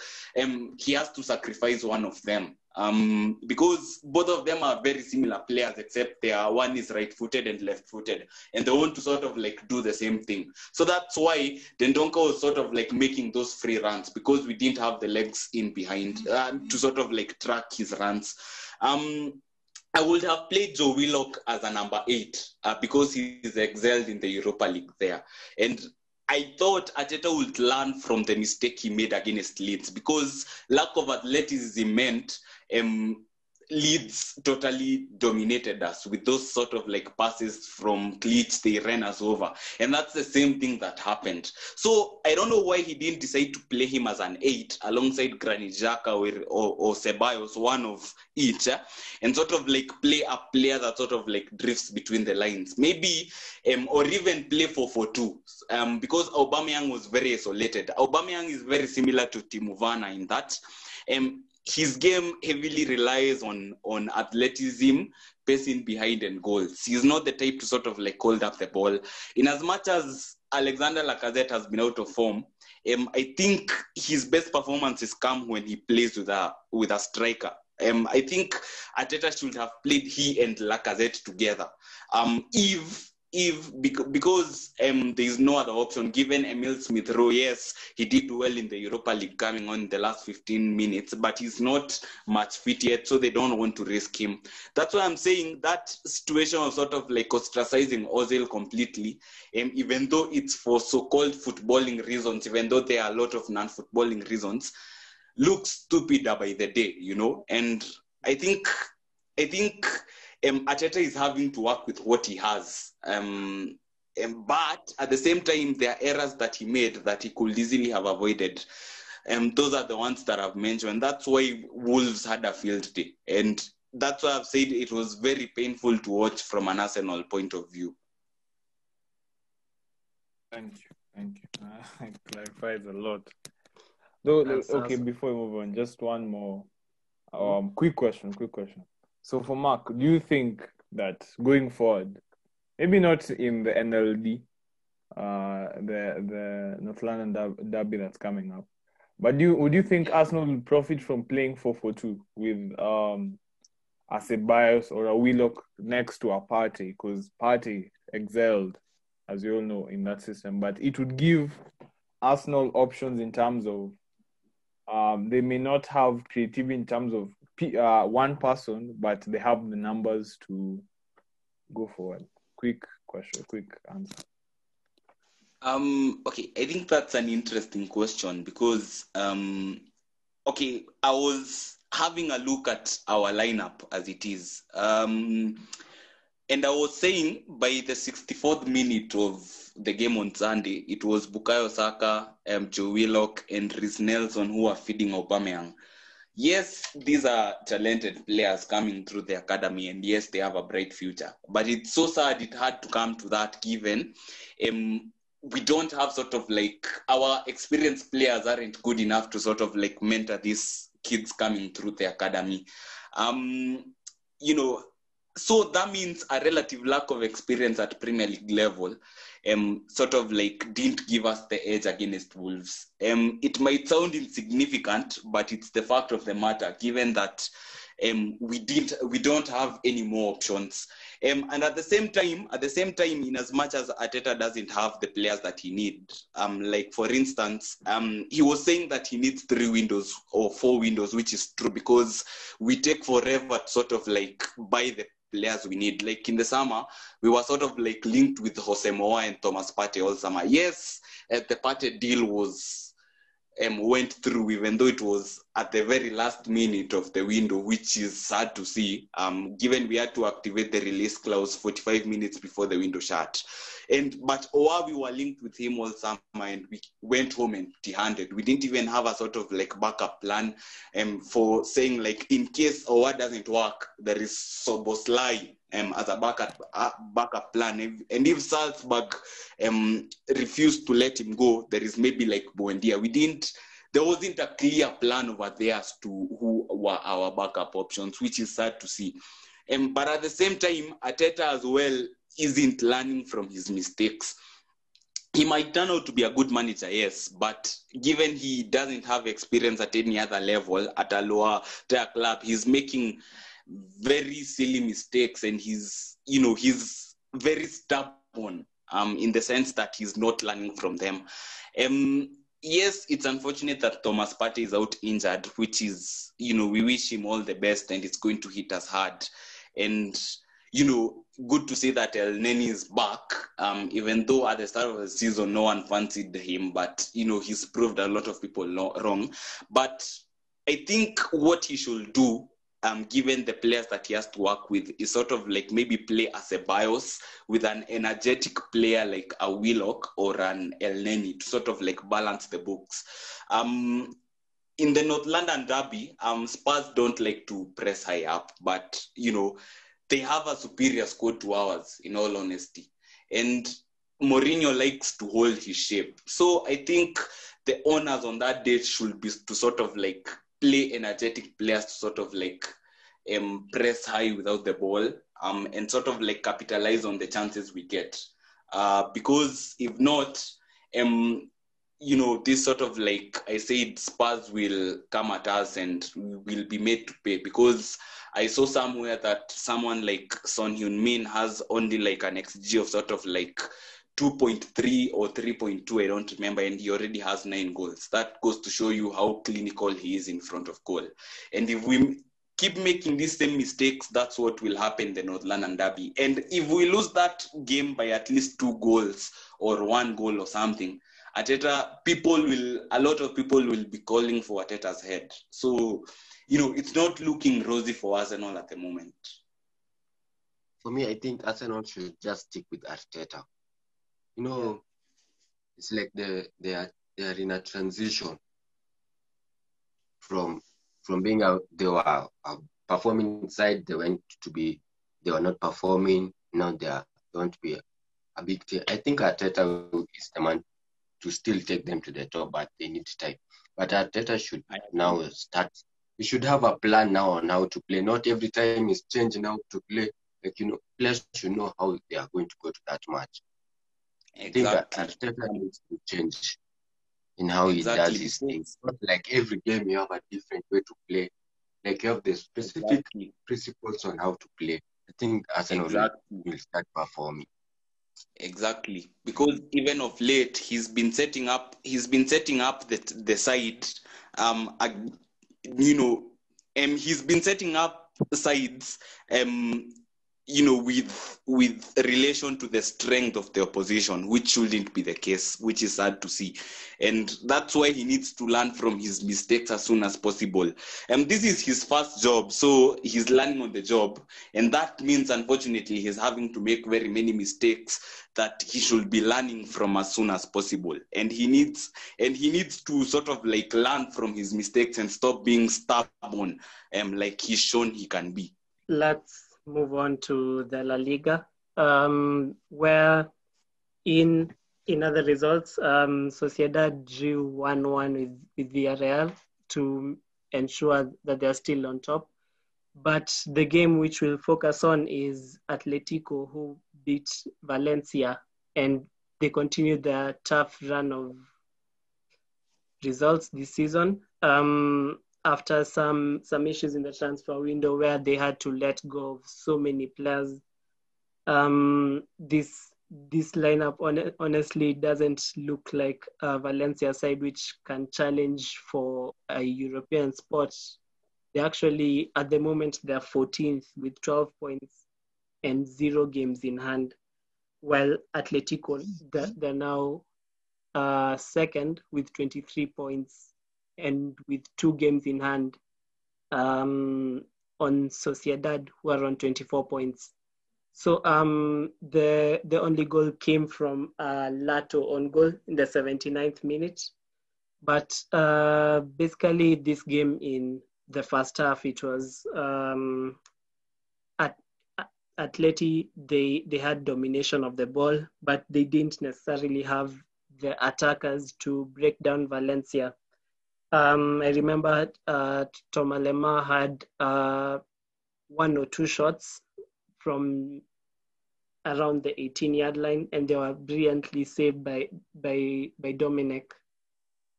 um, he has to sacrifice one of them um, because both of them are very similar players, except they are one is right-footed and left-footed, and they want to sort of like do the same thing. So that's why Dendoncker was sort of like making those free runs because we didn't have the legs in behind uh, to sort of like track his runs. Um, I would have played Joe Willock as a number eight uh, because he's excelled in the Europa League there, and I thought Arteta would learn from the mistake he made against Leeds because lack of athleticism meant um, Leeds totally dominated us with those sort of like passes from Cleats, they ran us over. And that's the same thing that happened. So I don't know why he didn't decide to play him as an eight alongside Granit Xhaka or, or, or Ceballos, one of each, eh? and sort of like play a player that sort of like drifts between the lines. Maybe, um, or even play 4-4-2 um, because Aubameyang was very isolated. Aubameyang is very similar to Timo in that. Um, his game heavily relies on on athleticism, pacing behind and goals. He's not the type to sort of like hold up the ball. In as much as Alexander Lacazette has been out of form, um, I think his best performances come when he plays with a with a striker. Um, I think Arteta should have played he and Lacazette together. Um, if if because um, there is no other option given Emile Smith Rowe, yes, he did well in the Europa League coming on the last 15 minutes, but he's not much fit yet, so they don't want to risk him. That's why I'm saying that situation of sort of like ostracizing Ozil completely, um, even though it's for so-called footballing reasons, even though there are a lot of non-footballing reasons, looks stupider by the day, you know. And I think, I think um, Arteta is having to work with what he has. Um, um, but at the same time, there are errors that he made that he could easily have avoided. And those are the ones that I've mentioned. That's why Wolves had a field day. And that's why I've said it was very painful to watch from an Arsenal point of view. Thank you. Thank you. Uh, it clarifies a lot. Though, That's okay, awesome. before we move on, just one more um, quick question. Quick question. So, for Mark, do you think that going forward, maybe not in the NLD, uh, the the North London derby, that's coming up. But do you, would you think Arsenal will profit from playing 4-4-2 with um as a bias or a Willock next to a party? Because party excelled, as you all know, in that system. But it would give Arsenal options in terms of um, they may not have creativity in terms of uh, one person, but they have the numbers to go forward. Quick question, quick answer. Um, okay, I think that's an interesting question because, um, okay, I was having a look at our lineup as it is. Um, and I was saying by the 64th minute of the game on Sunday, it was Bukayo Saka, um, Joe Willock, and Reiss Nelson who are feeding Aubameyang. Yes, these are talented players coming through the academy, and yes, they have a bright future. But it's so sad it had to come to that given um, we don't have sort of like our experienced players aren't good enough to sort of like mentor these kids coming through the academy. Um, you know, so that means a relative lack of experience at Premier League level um, sort of like didn't give us the edge against Wolves. Um, it might sound insignificant, but it's the fact of the matter, given that um, we didn't we don't have any more options. Um, and at the same time, at the same time, in as much as Arteta doesn't have the players that he needs, um, like for instance, um, he was saying that he needs three windows or four windows, which is true because we take forever to sort of like buy the players we need. Like in the summer, we were sort of like linked with Jose Moa and Thomas Partey all summer. Yes, the Partey deal was um, went through, even though it was at the very last minute of the window, which is sad to see, um, given we had to activate the release clause 45 minutes before the window shut. And but we were linked with him all summer and we went home empty-handed. We didn't even have a sort of like backup plan um, for saying like in case Aouar doesn't work, there is Szoboszlai um, as a backup uh, backup plan. And if Salzburg um, refused to let him go, there is maybe like Buendia. We didn't. There wasn't a clear plan over there as to who were our backup options, which is sad to see. Um, but at the same time, Arteta as well isn't learning from his mistakes. He might turn out to be a good manager, yes, but given he doesn't have experience at any other level, at a lower tier club, he's making very silly mistakes and he's you know he's very stubborn um in the sense that he's not learning from them um yes it's unfortunate that thomas Partey is out injured which is you know we wish him all the best and it's going to hit us hard. And you know good to see that Elneny is back. Um even though at the start of the season no one fancied him but you know he's proved a lot of people wrong. But i think what he should do um, given the players that he has to work with, is sort of like maybe play as a bios with an energetic player like a Willock or an Elneny to sort of like balance the books. Um, in the North London derby, um, Spurs don't like to press high up, but you know they have a superior squad to ours. In all honesty, and Mourinho likes to hold his shape. So I think the owners on that day should be to sort of like play energetic players to sort of like um, press high without the ball um, and sort of like capitalize on the chances we get. Uh, because if not, um, you know, this sort of like I said, Spurs will come at us and we will be made to pay. Because I saw somewhere that someone like Son Heung-min has only like an XG of sort of like 2.3 or 3.2, I don't remember, and he already has nine goals. That goes to show you how clinical he is in front of goal. And if we keep making these same mistakes, that's what will happen the North London Derby. And if we lose that game by at least two goals or one goal or something, Arteta, people will, a lot of people will be calling for Arteta's head. So, you know, it's not looking rosy for Arsenal at the moment. For me, I think Arsenal should just stick with Arteta. You know, it's like they they are they are in a transition from from being out they were performing inside they went to be they were not performing now they are going to be a, a big team. I think Arteta is the man to still take them to the top, but they need time. But Arteta should now start. We should have a plan now on how to play. Not every time is changing how to play. Like you know, players should know how they are going to go to that match. I think that Exactly. Arteta needs to change in how he does his things. Not like every game you have a different way to play. Like you have the specific Exactly. principles on how to play. I think Arsenal Exactly. will start performing. Exactly, because even of late he's been setting up he's been setting up the the side, um, you know, um, he's been setting up sides, um, you know, with with relation to the strength of the opposition, which shouldn't be the case, which is sad to see, and that's why he needs to learn from his mistakes as soon as possible. And this is his first job, so he's learning on the job, and that means unfortunately he's having to make very many mistakes that he should be learning from as soon as possible. And he needs and he needs to sort of like learn from his mistakes and stop being stubborn um like he's shown he can be. Let's move on to the La Liga, um, where in in other results, um, Sociedad drew one one with with Villarreal to ensure that they're still on top. But the game which we'll focus on is Atletico, who beat Valencia, and they continued their tough run of results this season. Um, after some some issues in the transfer window where they had to let go of so many players, um, this this lineup hon- honestly doesn't look like a Valencia side which can challenge for a European spot. They actually, at the moment, they're 14th with 12 points and zero games in hand, while Atletico they're, they're now uh, second with 23 points and with two games in hand um, on Sociedad, who are on 24 points. So um, the the only goal came from uh, Lato on goal in the 79th minute. But uh, basically, this game in the first half, it was um, at, at Atleti. They they had domination of the ball, but they didn't necessarily have the attackers to break down Valencia. Um, I remember uh, Tomalema had uh, one or two shots from around the 18 yard line and they were brilliantly saved by by by Domènech.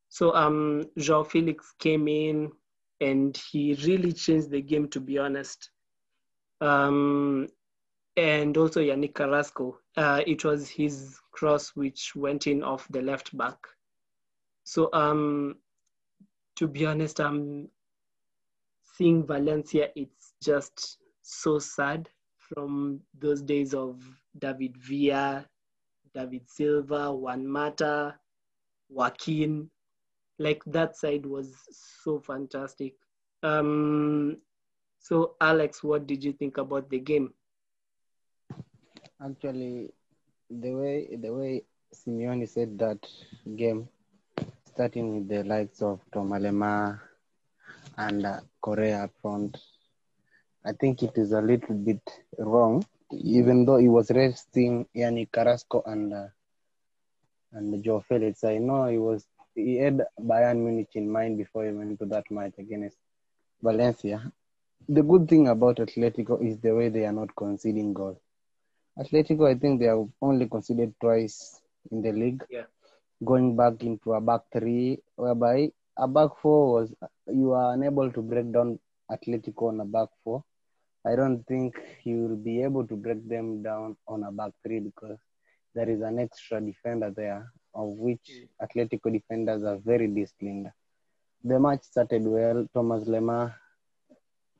So um Joao Felix came in and he really changed the game to be honest. Um and also Yannick Carrasco. Uh, it was his cross which went in off the left back. So um to be honest, I'm seeing Valencia, it's just so sad from those days of David Villa, David Silva, Juan Mata, Joaquin. Like that side was so fantastic. Um, so, Alex, what did you think about the game? Actually, the way the way Simeone said that game, starting with the likes of Tomalema and uh, Correa up front, I think it is a little bit wrong, even though he was resting Yannick Carrasco and uh, and Joe Felix. I know he was he had Bayern Munich in mind before he went to that match against Valencia. The good thing about Atletico is the way they are not conceding goals. Atletico, I think they have only conceded twice in the league. Yeah. Going back into a back three, whereby a back four was you are unable to break down Atletico on a back four. I don't think you will be able to break them down on a back three because there is an extra defender there, of which hmm. Atletico defenders are very disciplined. The match started well. Thomas Lemar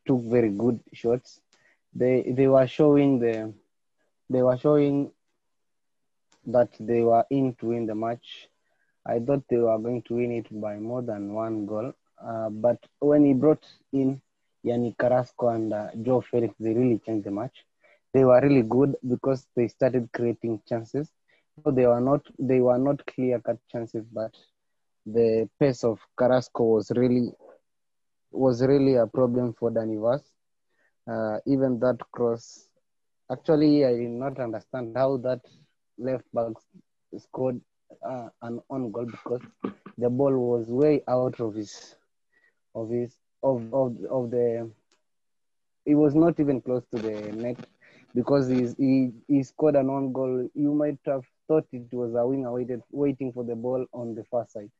took very good shots. They they were showing the they were showing that they were in to win the match. I thought they were going to win it by more than one goal. Uh, but when he brought in Yannick Carrasco and uh, Joe Felix, they really changed the match. They were really good because they started creating chances. So they were not they were not clear cut chances, but the pace of Carrasco was really was really a problem for Danny Vaz. Uh, even that cross, actually, I did not understand how that left back scored uh, an on goal because the ball was way out of his of his of of of the. It was not even close to the net. because he's, he he scored an own goal. You might have thought it was a winger waited waiting for the ball on the far side.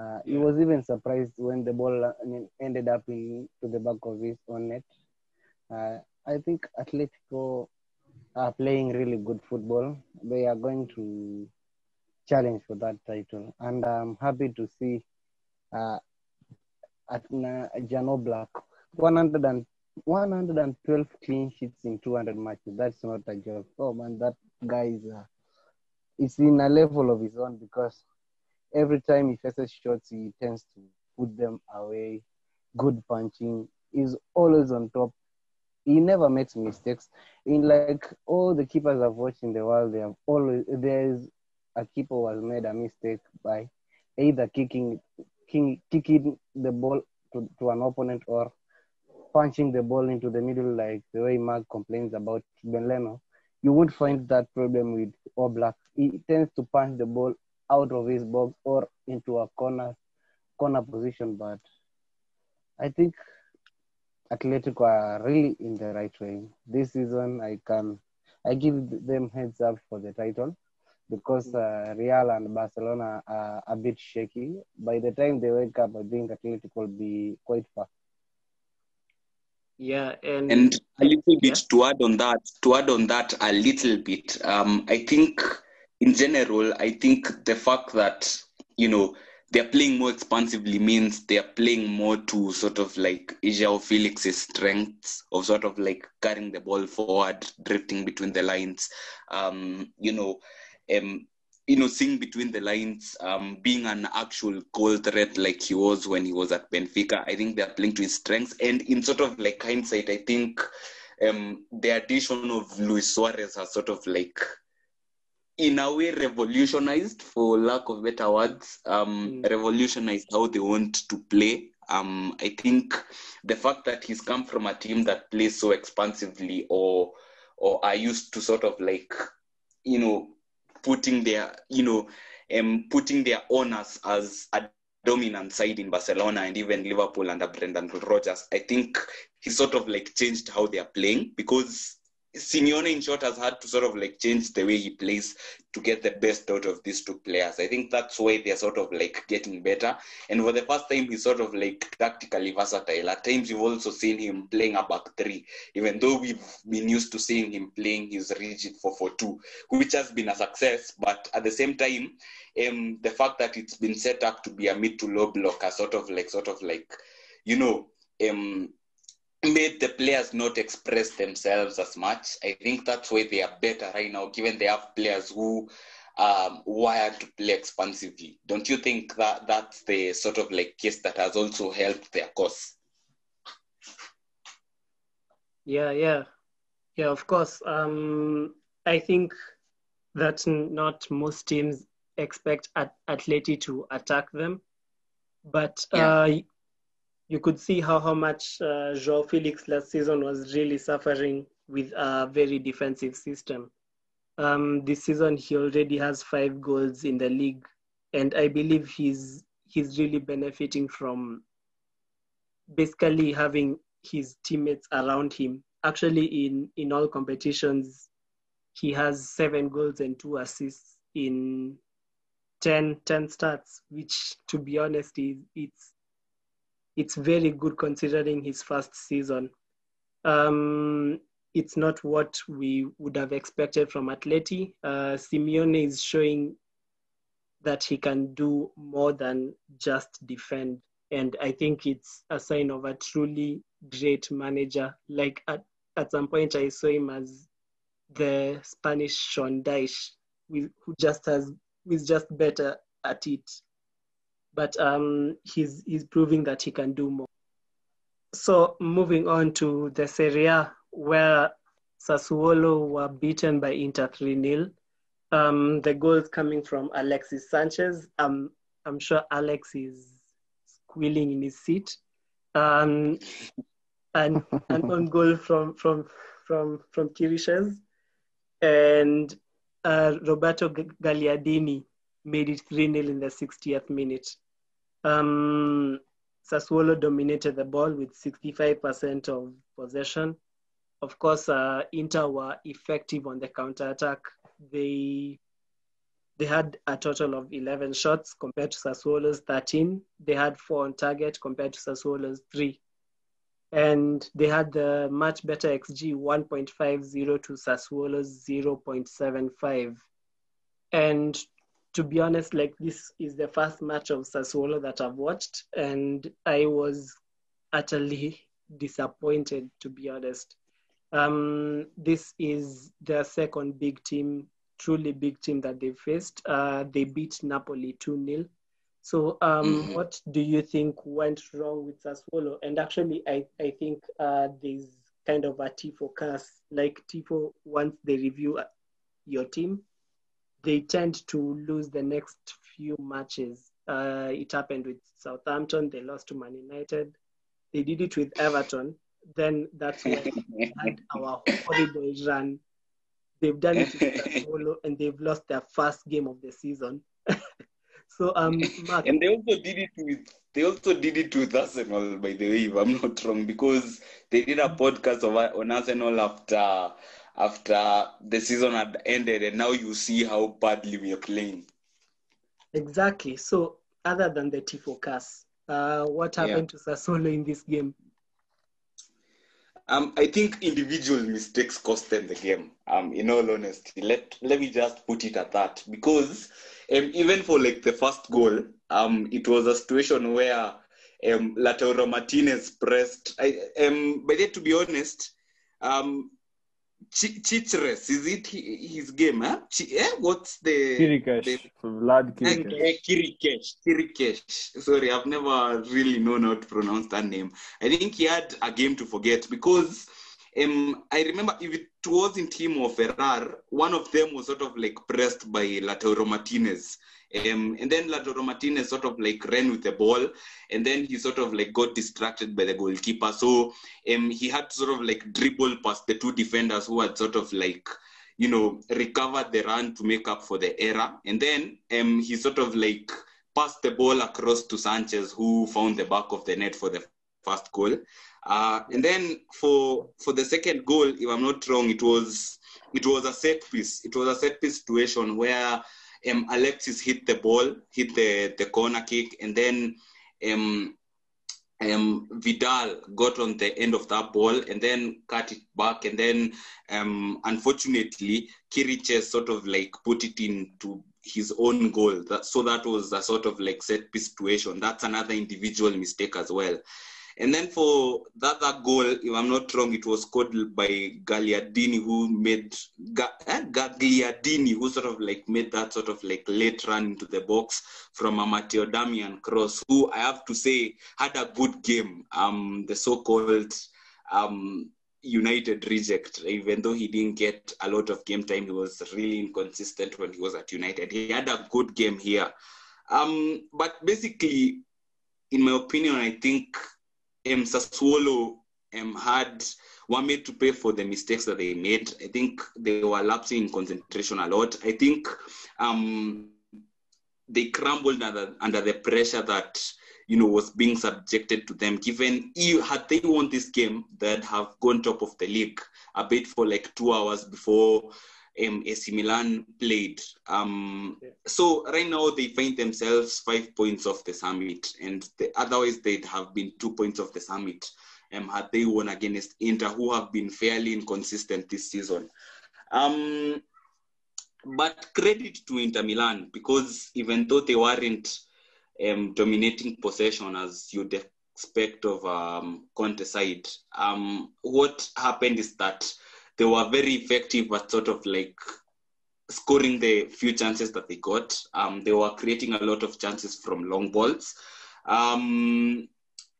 Uh, He was even surprised when the ball uh, ended up in to the back of his own net. Uh, I think Atletico are playing really good football. They are going to challenge for that title, and I'm happy to see uh, at Jan Oblak 100 and 112 clean sheets in 200 matches. That's not a joke. Oh man, that guy is uh, is in a level of his own because every time he faces shots, he tends to put them away. Good punching. He's always on top. He never makes mistakes. In like all the keepers I've watched in the world, they have always there's a keeper who has made a mistake by either kicking king, kicking the ball to, to an opponent or punching the ball into the middle, like the way Mark complains about Bernd Leno. You won't find that problem with Oblak. He tends to punch the ball out of his box or into a corner corner position, but I think Atletico are really in the right way. This season, I can I give them heads up for the title because uh, Real and Barcelona are a bit shaky. By the time they wake up, I think Atletico will be quite far. Yeah, and, And a little bit Yeah. to add on that, to add on that a little bit, um, I think in general, I think the fact that, you know, they're playing more expansively means they're playing more to sort of like Joao Felix's strengths of sort of like carrying the ball forward, drifting between the lines, um, you know, um, you know, seeing between the lines, um, being an actual goal threat like he was when he was at Benfica. I think they're playing to his strengths. And in sort of like hindsight, I think um, the addition of Luis Suarez has sort of like, in a way, revolutionized, for lack of better words, um, Mm. revolutionized how they want to play. Um, I think the fact that he's come from a team that plays so expansively or or are used to sort of like, you know, putting their, you know, um, putting their owners as a dominant side in Barcelona and even Liverpool under Brendan Rodgers, I think he sort of like changed how they are playing because Simeone in short has had to sort of like change the way he plays to get the best out of these two players. I think that's why they're sort of like getting better. And for the first time, he's sort of like tactically versatile. At times, you've also seen him playing a back three, even though we've been used to seeing him playing his rigid 4 4 2, which has been a success. But at the same time, um, the fact that it's been set up to be a mid to low blocker, sort of like, sort of like, you know, um, made the players not express themselves as much. I think that's why they are better right now, given they have players who um wired to play expansively. Don't you think that that's the sort of like case that has also helped their cause? Yeah, yeah, yeah. Of course. Um, I think that not most teams expect at- Atleti to attack them, but Yeah. uh, you could see how how much uh, Joao Felix last season was really suffering with a very defensive system. Um, this season he already has five goals in the league, and I believe he's he's really benefiting from basically having his teammates around him. Actually, in in all competitions, he has seven goals and two assists in 10, 10 starts, which, to be honest, is it's it's very good considering his first season. Um, it's not what we would have expected from Atleti. Uh, Simeone is showing that he can do more than just defend. And I think it's a sign of a truly great manager. Like at, at some point, I saw him as the Spanish Sean Dyche, who just has, who is just better at it. But um, he's, he's proving that he can do more. So moving on to the Serie A, where Sassuolo were beaten by Inter 3 0. Um, the goals coming from Alexis Sanchez. Um, I'm sure Alex is squealing in his seat. Um, and an own goal from from from from Chiriches, and uh, Roberto Gagliardini made it 3 0 in the 60th minute. Um, Sassuolo dominated the ball with 65% of possession. of course, uh, Inter were effective on the counter attack. They they had a total of 11 shots compared to Sassuolo's 13. They had four on target compared to Sassuolo's three. And they had the much better XG 1.50 to Sassuolo's 0.75. And to be honest, like this is the first match of Sassuolo that I've watched, and I was utterly disappointed, to be honest. Um, this is their second big team truly big team that they faced. Uh, they beat Napoli 2 0. So, um, mm-hmm. what do you think went wrong with Sassuolo? And actually, I, I think uh, there's kind of a Tifo curse. Like Tifo, once they review uh, your team, they tend to lose the next few matches. Uh, it happened with Southampton, they lost to Man United. They did it with Everton. Then that's when we had our horrible run They've done it Sassuolo and they've lost their first game of the season. so um Mark, and they also did it with they also did it with Arsenal, by the way, if I'm not wrong, because they did a podcast of, on Arsenal after after the season had ended, and now you see how badly we are playing. Exactly. So, other than the Tifo curse, uh, what happened yeah. to Sassuolo in this game? Um, I think individual mistakes cost them the game. Um, in all honesty, let let me just put it at that because um, even for like the first goal, um, it was a situation where um, Lautaro Martinez pressed. I um, but yet to be honest, um, Ch- is it his game? Huh? Ch- eh? What's the Chiriches, the, Vlad Chiriches. Eh, Chiriches. Chiriches. Sorry, I've never really known how to pronounce that name. I think he had a game to forget because um, I remember if it wasn't him or Ferrari, one of them was sort of like pressed by Lautaro Martinez. Um, and then Lautaro Martinez sort of like ran with the ball, and then he sort of like got distracted by the goalkeeper. So um, he had to sort of like dribble past the two defenders who had sort of like, you know, recovered the run to make up for the error. And then um, he sort of like passed the ball across to Sanchez, who found the back of the net for the first goal. Uh, and then for for the second goal, if I'm not wrong, it was it was a set piece. It was a set piece situation where um, Alexis hit the ball, hit the, the corner kick, and then um, um, Vidal got on the end of that ball and then cut it back. And then, um, unfortunately, Chiriches sort of like put it into his own goal. That, so that was a sort of like set piece situation. That's another individual mistake as well. And then for that, goal, if I'm not wrong, it was scored by Gagliardini, who made eh, Gagliardini, who sort of like made that sort of like late run into the box from a Matteo Darmian cross, who I have to say had a good game. Um, the so-called um, United reject, even though he didn't get a lot of game time, he was really inconsistent when he was at United. He had a good game here. Um, but basically, in my opinion, I think um, Sassuolo um, had made to pay for the mistakes that they made. I think they were lapsing in concentration a lot. I think um, they crumbled under, under the pressure that you know was being subjected to them. Given had they won this game, they'd have gone top of the league a bit for like two hours before um, AC Milan played. Um, yeah. So right now they find themselves five points off the summit, and the, otherwise they'd have been two points off the summit um, had they won against Inter, who have been fairly inconsistent this season. Um, but credit to Inter Milan because even though they weren't um, dominating possession as you'd expect of um, Conte side, um, what happened is that they were very effective at sort of like scoring the few chances that they got. Um, they were creating a lot of chances from long balls. Um,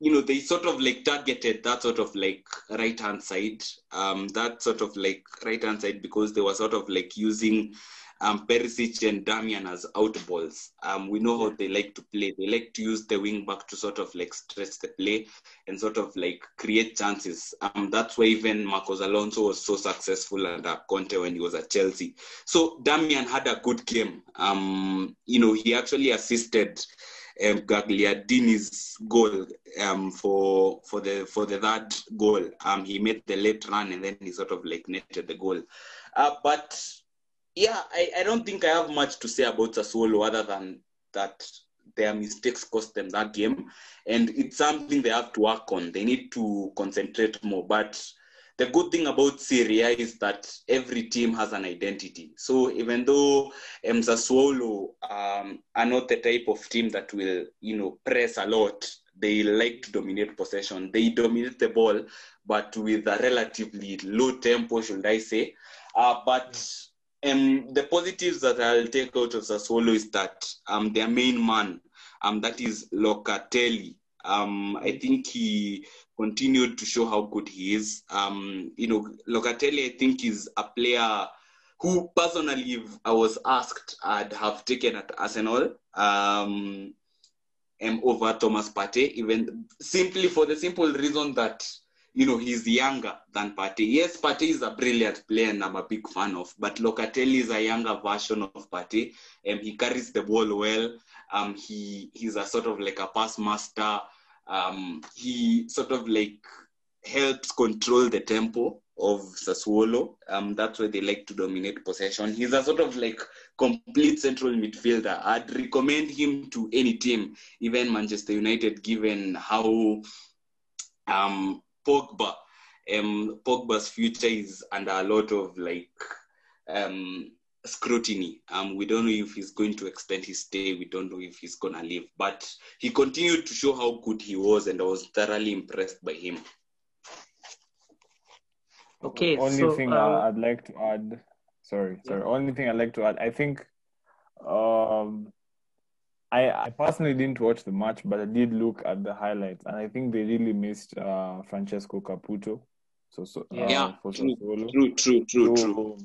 you know, they sort of like targeted that sort of like right hand side, um, that sort of like right hand side because they were sort of like using um, Perisic and Darmian as outballs. Um, we know how they like to play. They like to use the wing back to sort of like stretch the play and sort of like create chances. Um, that's why even Marcos Alonso was so successful under Conte when he was at Chelsea. So Darmian had a good game. Um, you know, he actually assisted um, Gagliardini's goal um, for for the for the third goal. Um, he made the late run and then he sort of like netted the goal. Uh, but yeah, I, I don't think I have much to say about Sassuolo other than that their mistakes cost them that game, and it's something they have to work on. They need to concentrate more, but the good thing about Serie A is that every team has an identity. So even though um, Sassuolo um, are not the type of team that will, you know, press a lot, they like to dominate possession. They dominate the ball, but with a relatively low tempo, should I say. Uh, but um, the positives that I'll take out of Sassuolo is that um, their main man, um, that is Locatelli, um, I think he continued to show how good he is. Um, you know, Locatelli, I think, is a player who personally, if I was asked, I'd have taken at Arsenal um, um, over Thomas Partey, even simply for the simple reason that you know he's younger than Partey. Yes, Partey is a brilliant player and I'm a big fan of, but Locatelli is a younger version of Partey. Um, he carries the ball well. Um, he he's a sort of like a pass master um, he sort of like helps control the tempo of Sassuolo. Um, that's why they like to dominate possession. He's a sort of like complete central midfielder. I'd recommend him to any team, even Manchester United, given how um, Pogba, um, Pogba's future is under a lot of like um, scrutiny. Um, we don't know if he's going to extend his stay. We don't know if he's going to leave. But he continued to show how good he was, and I was thoroughly impressed by him. Okay. Only so, thing uh, I'd like to add. Sorry, sorry. Only thing I'd like to add. I think. Um, I, I personally didn't watch the match, but I did look at the highlights, and I think they really missed uh, Francesco Caputo. So, so uh, Yeah, for true, true, true, true, true. So,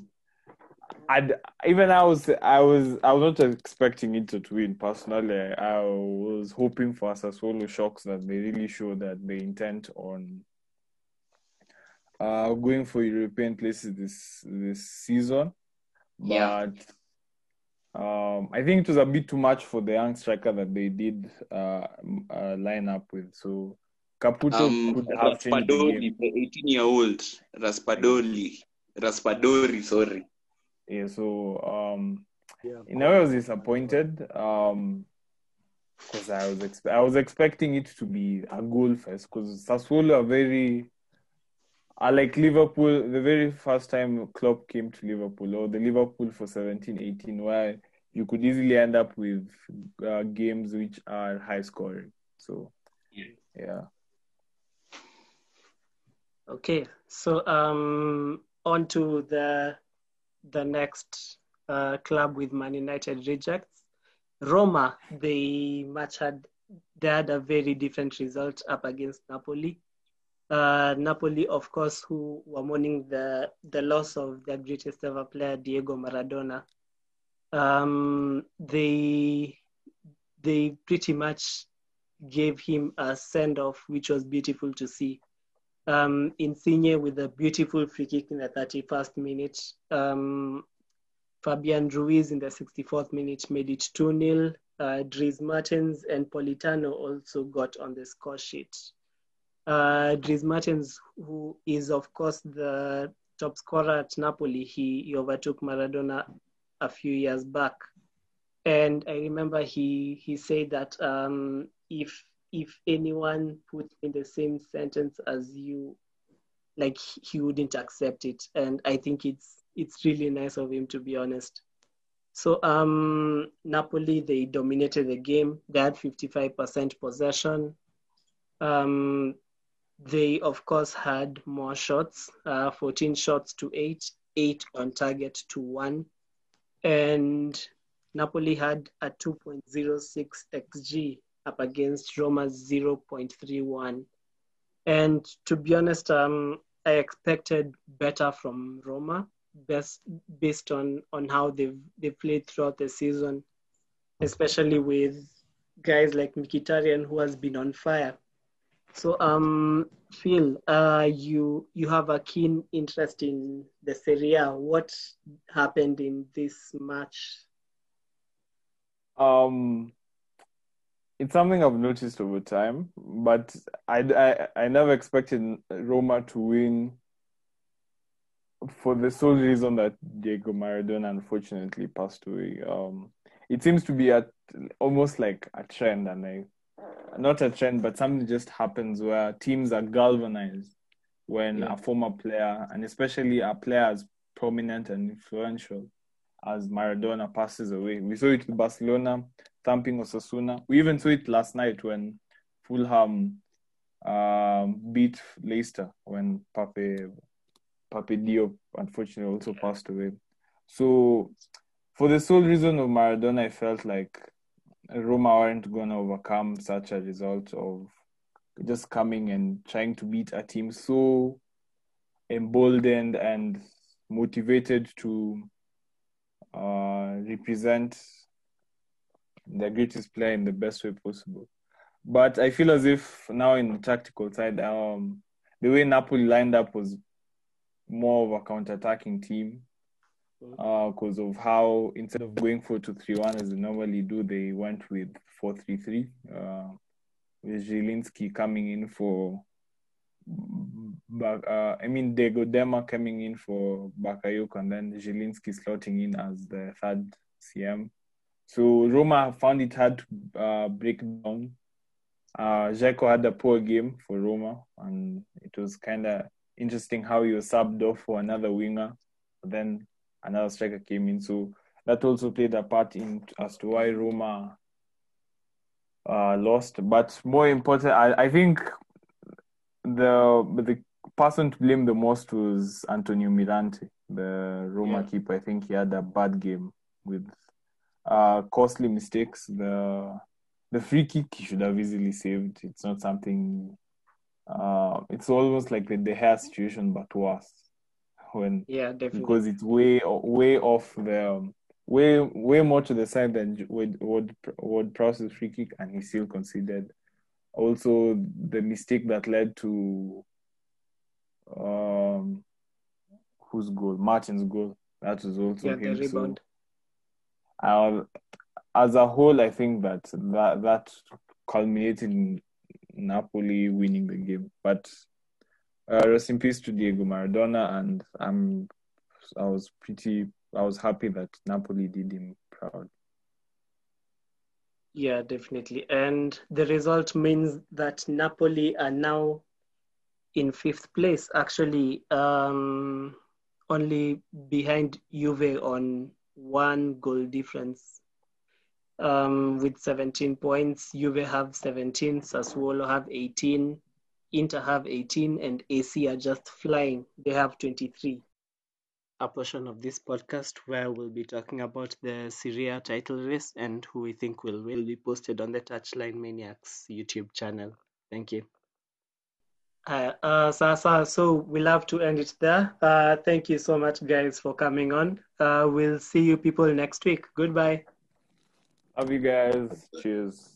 I'd, even I was I was I was not expecting it to win personally. I was hoping for Sassuolo shocks that they really show that they intend on uh, going for European places this this season. Yeah. But um, I think it was a bit too much for the young striker that they did uh, uh, line up with. So Caputo Um, could have changed the game. The 18 year old Raspadori, Raspadori, sorry. Yeah, so um, Yeah. in a way, I was disappointed um, because I was expe- I was expecting it to be a goal first because Sassuolo are very are like Liverpool the very first time Klopp came to Liverpool or the Liverpool for 17 18 where you could easily end up with uh, games which are high scoring so Yeah. yeah Okay, so um, on to the the next uh, club with Man United rejects. Roma, the match had they had a very different result up against Napoli. Uh, Napoli, of course, who were mourning the the loss of their greatest ever player, Diego Maradona. Um, they they pretty much gave him a send off, which was beautiful to see um, Insigne with a beautiful free kick in the 31st minute. Um, Fabian Ruiz in the 64th minute made it 2 0. Uh, Dries Mertens and Politano also got on the score sheet. Uh, Dries who is, of course, the top scorer at Napoli, he, he overtook Maradona a few years back. And I remember he, he said that um, if if anyone put in the same sentence as you, like he wouldn't accept it. And I think it's it's really nice of him to be honest. So um, Napoli they dominated the game. They had 55% possession. Um, they of course had more shots, uh, 14 shots to eight, eight on target to one, and Napoli had a 2.06 xG up against Roma's 0.31. And to be honest, um, I expected better from Roma, best, based on, on how they've, they played throughout the season, especially with guys like Mkhitaryan, who has been on fire. So, um, Phil, uh, you you have a keen interest in the Serie A. What happened in this match? um it's something I've noticed over time, but I, I, I never expected Roma to win for the sole reason that Diego Maradona unfortunately passed away. Um, it seems to be at almost like a trend, and I, not a trend, but something just happens where teams are galvanized when Yeah. a former player, and especially a player as prominent and influential as Maradona passes away. We saw it with Barcelona thumping Osasuna. We even saw it last night when Fulham um, beat Leicester when Pape Pape Diop unfortunately also passed away. So for the sole reason of Maradona, I felt like Roma weren't going to overcome such a result of just coming and trying to beat a team so emboldened and motivated to uh, represent their greatest player in the best way possible. But I feel as if now in the tactical side, um, the way Napoli lined up was more of a counter-attacking team because of how instead of going 4-2-3-1 as they normally do, they went with 4-3-3 uh, with Zielinski coming in for Bak- uh, I mean Diego Demme coming in for Bakayoko and then Zielinski slotting in as the third CM. So Roma found it hard to uh, break down. Uh, Dzeko had a poor game for Roma, and it was kind of interesting how was subbed off for another winger. Then another striker came in, so that also played a part in as to why Roma uh, lost. But more important, I, I think the the person to blame the most was Antonio Mirante, the Roma Yeah. keeper. I think he had a bad game with uh, costly mistakes. The the free kick he should have easily saved. It's not something. Uh, it's almost like the De Gea situation, but worse. When Yeah, definitely. because it's way way off the um, way way more to the side than Ward Ward Ward Prowse's free kick, and he still conceded. Also, the mistake that led to um whose goal, Mertens's goal, that was also yeah, the him. So, uh, as a whole, I think that that that culminated in Napoli winning the game. But uh, rest in peace to Diego Maradona, and I'm I was pretty I was happy that Napoli did him proud. Yeah, definitely. And the result means that Napoli are now in fifth place, actually, um, only behind Juve on one goal difference. Um, with 17 points, Juve have 17, Sassuolo have 18, Inter have 18, and AC are just flying. They have 23. A portion of this podcast where we'll be talking about the Serie A title race and who we think will will be posted on the Touchline Maniacs YouTube channel. Thank you. Uh, uh, Sasa, so we'll have to end it there. Uh, thank you so much, guys, for coming on. Uh, we'll see you people next week. Goodbye. Love you guys. Cheers.